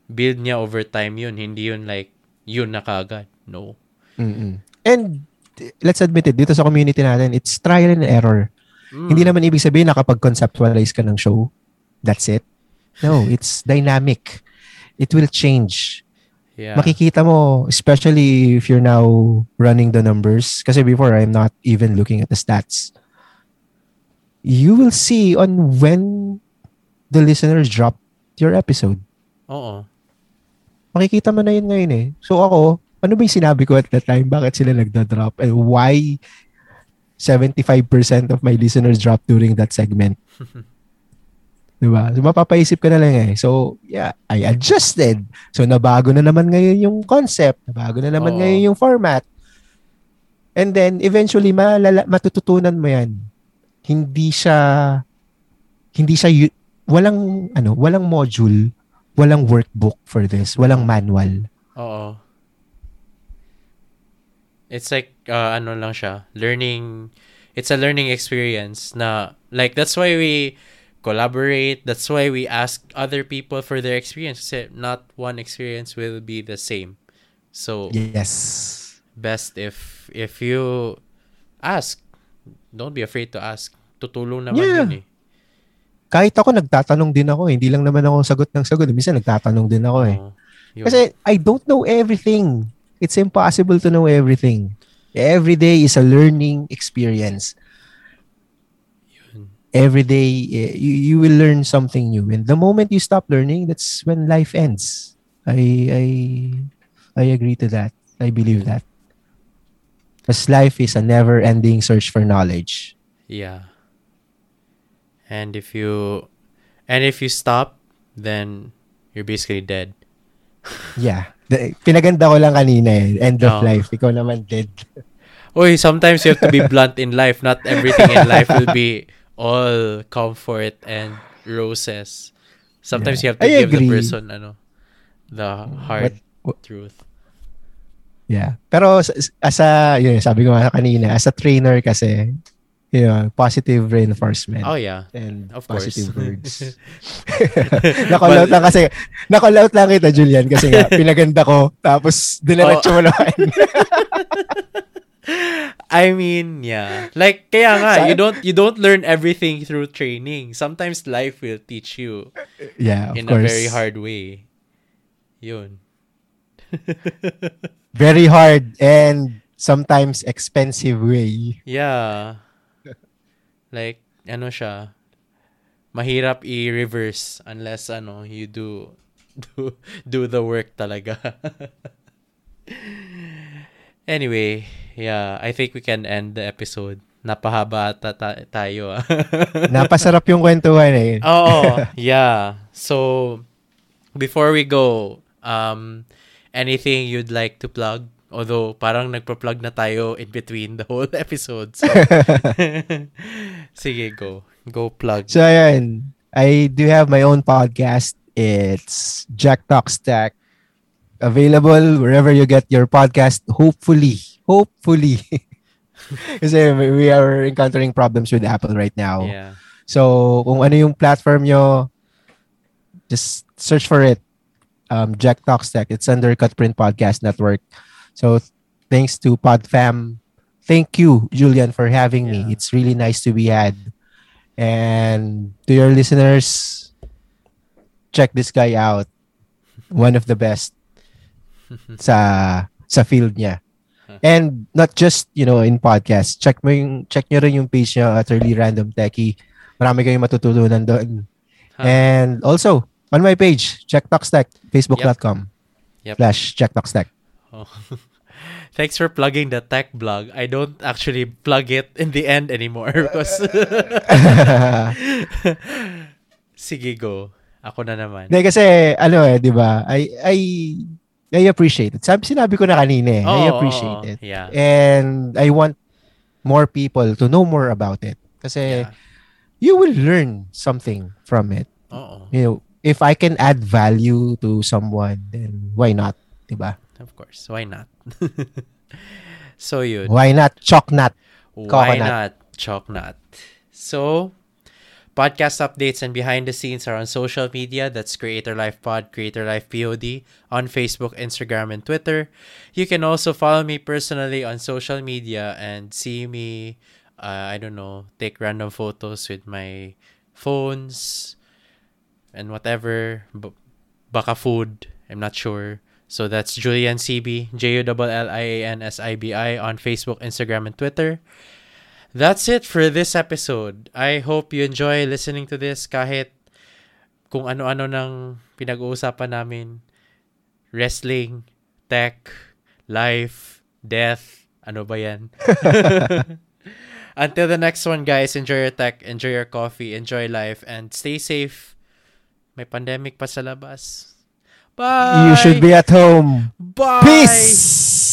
build niya over time yun hindi yun like yun na kaagad no mm And let's admit it, dito sa community natin, it's trial and error. Mm. Hindi naman ibig sabihin nakapag-conceptualize ka ng show. That's it. No, it's dynamic. It will change. yeah Makikita mo, especially if you're now running the numbers, kasi before I'm not even looking at the stats. You will see on when the listeners drop your episode. oo Makikita mo na yun ngayon eh. So ako, ano ba yung sinabi ko at that time? Bakit sila nagda-drop? And why 75% of my listeners drop during that segment? diba? So, mapapaisip ka na lang eh. So, yeah, I adjusted. So, nabago na naman ngayon yung concept. Nabago na naman Oo. ngayon yung format. And then, eventually, malala, matututunan mo yan. Hindi siya, hindi siya, yu- walang, ano, walang module, walang workbook for this, walang manual. oo it's like uh, ano lang siya learning it's a learning experience na like that's why we collaborate that's why we ask other people for their experience kasi not one experience will be the same so Yes. best if if you ask. Don't be afraid to ask. Tutulong naman Yeah. yun eh. Kahit ako, nagtatanong din ako. eh. Hindi lang naman ako sagot ng sagot. Minsan, nagtatanong din ako eh. Yun. Kasi I don't know everything. It's impossible to know everything. Every day is a learning experience. Every day, eh, you, you will learn something new. And the moment you stop learning, that's when life ends. I I I agree to that. I believe that. Because life is a never-ending search for knowledge. Yeah. And if you and if you stop, then you're basically dead. Yeah. The- pinaganda ko lang kanina eh. End of Oo. life. Ikaw naman dead. Oy, sometimes you have to be blunt in life. Not everything in life will be all comfort and roses. Sometimes you have to I give agree. the person ano the hard What- truth. Yeah. Pero as a, yun, sabi ko nga kanina, as a trainer kasi, you know, positive reinforcement. Oh yeah. and Of course. positive words. Nakall out lang kasi, nakall out lang kita, Julian, kasi nga, pinaganda ko, tapos diniretso mo naman. I mean, yeah. Like kaya nga, you don't you don't learn everything through training. Sometimes life will teach you yeah, of in course. a very hard way. Yun. Very hard and sometimes expensive way. Yeah. Like, ano siya, mahirap i-reverse unless, ano, you do, do, do the work talaga. anyway, yeah, I think we can end the episode. Napahaba ata ta- tayo. ah. Napasarap yung kwentuhan eh. Oo, yeah. So, before we go, um, anything you'd like to plug? Although, parang nagpa-plug na tayo in between the whole episode. So, sige, go. Go plug. So, ayan. I do have my own podcast. It's Jack Talk Stack. Available wherever you get your podcast. Hopefully. Hopefully. Kasi we are encountering problems with Apple right now. Yeah. So, kung ano yung platform nyo, just search for it. Um, Jack Talks Tech. It's under Cutprint Podcast Network. So, thanks to PodFam. Thank you, Julian, for having me. It's really nice to be had. And to your listeners, check this guy out. One of the best sa sa field niya. And not just, you know, in podcast. Check mo yung check niyo rin yung page niya Utterly Random Techie. Marami kayong matututunan doon. Huh. And also, on my page, Check Talks Tech, facebook.com Yep. slash Check Talks Tech. Oh. Thanks for plugging the tech blog. I don't actually plug it in the end anymore because Sige, go. Ako na naman. Hindi kasi, ano eh, di ba? I, I, I appreciate it. Sabi, sinabi ko na kanina eh. I Oo, appreciate oo, it. Yeah. And I want more people to know more about it. Kasi yeah. you will learn something from it. Oo. You know, if I can add value to someone, then why not? Diba? Of course. Why not? so yun. Why not? Chalk nut. Why Coconut. not Chocnut? So, podcast updates and behind the scenes are on social media. That's Creator Life Pod, Creator Life POD on Facebook, Instagram, and Twitter. You can also follow me personally on social media and see me, uh, I don't know, take random photos with my phones and whatever. B- baka food. I'm not sure. So that's Julian CB, J U L L I A N S I B I on Facebook, Instagram, and Twitter. That's it for this episode. I hope you enjoy listening to this kahit kung ano-ano ng pinag-uusapan namin. Wrestling, tech, life, death, ano ba yan? Until the next one, guys, enjoy your tech, enjoy your coffee, enjoy life, and stay safe. May pandemic pa sa labas. Bye! You should be at home. Bye! Peace!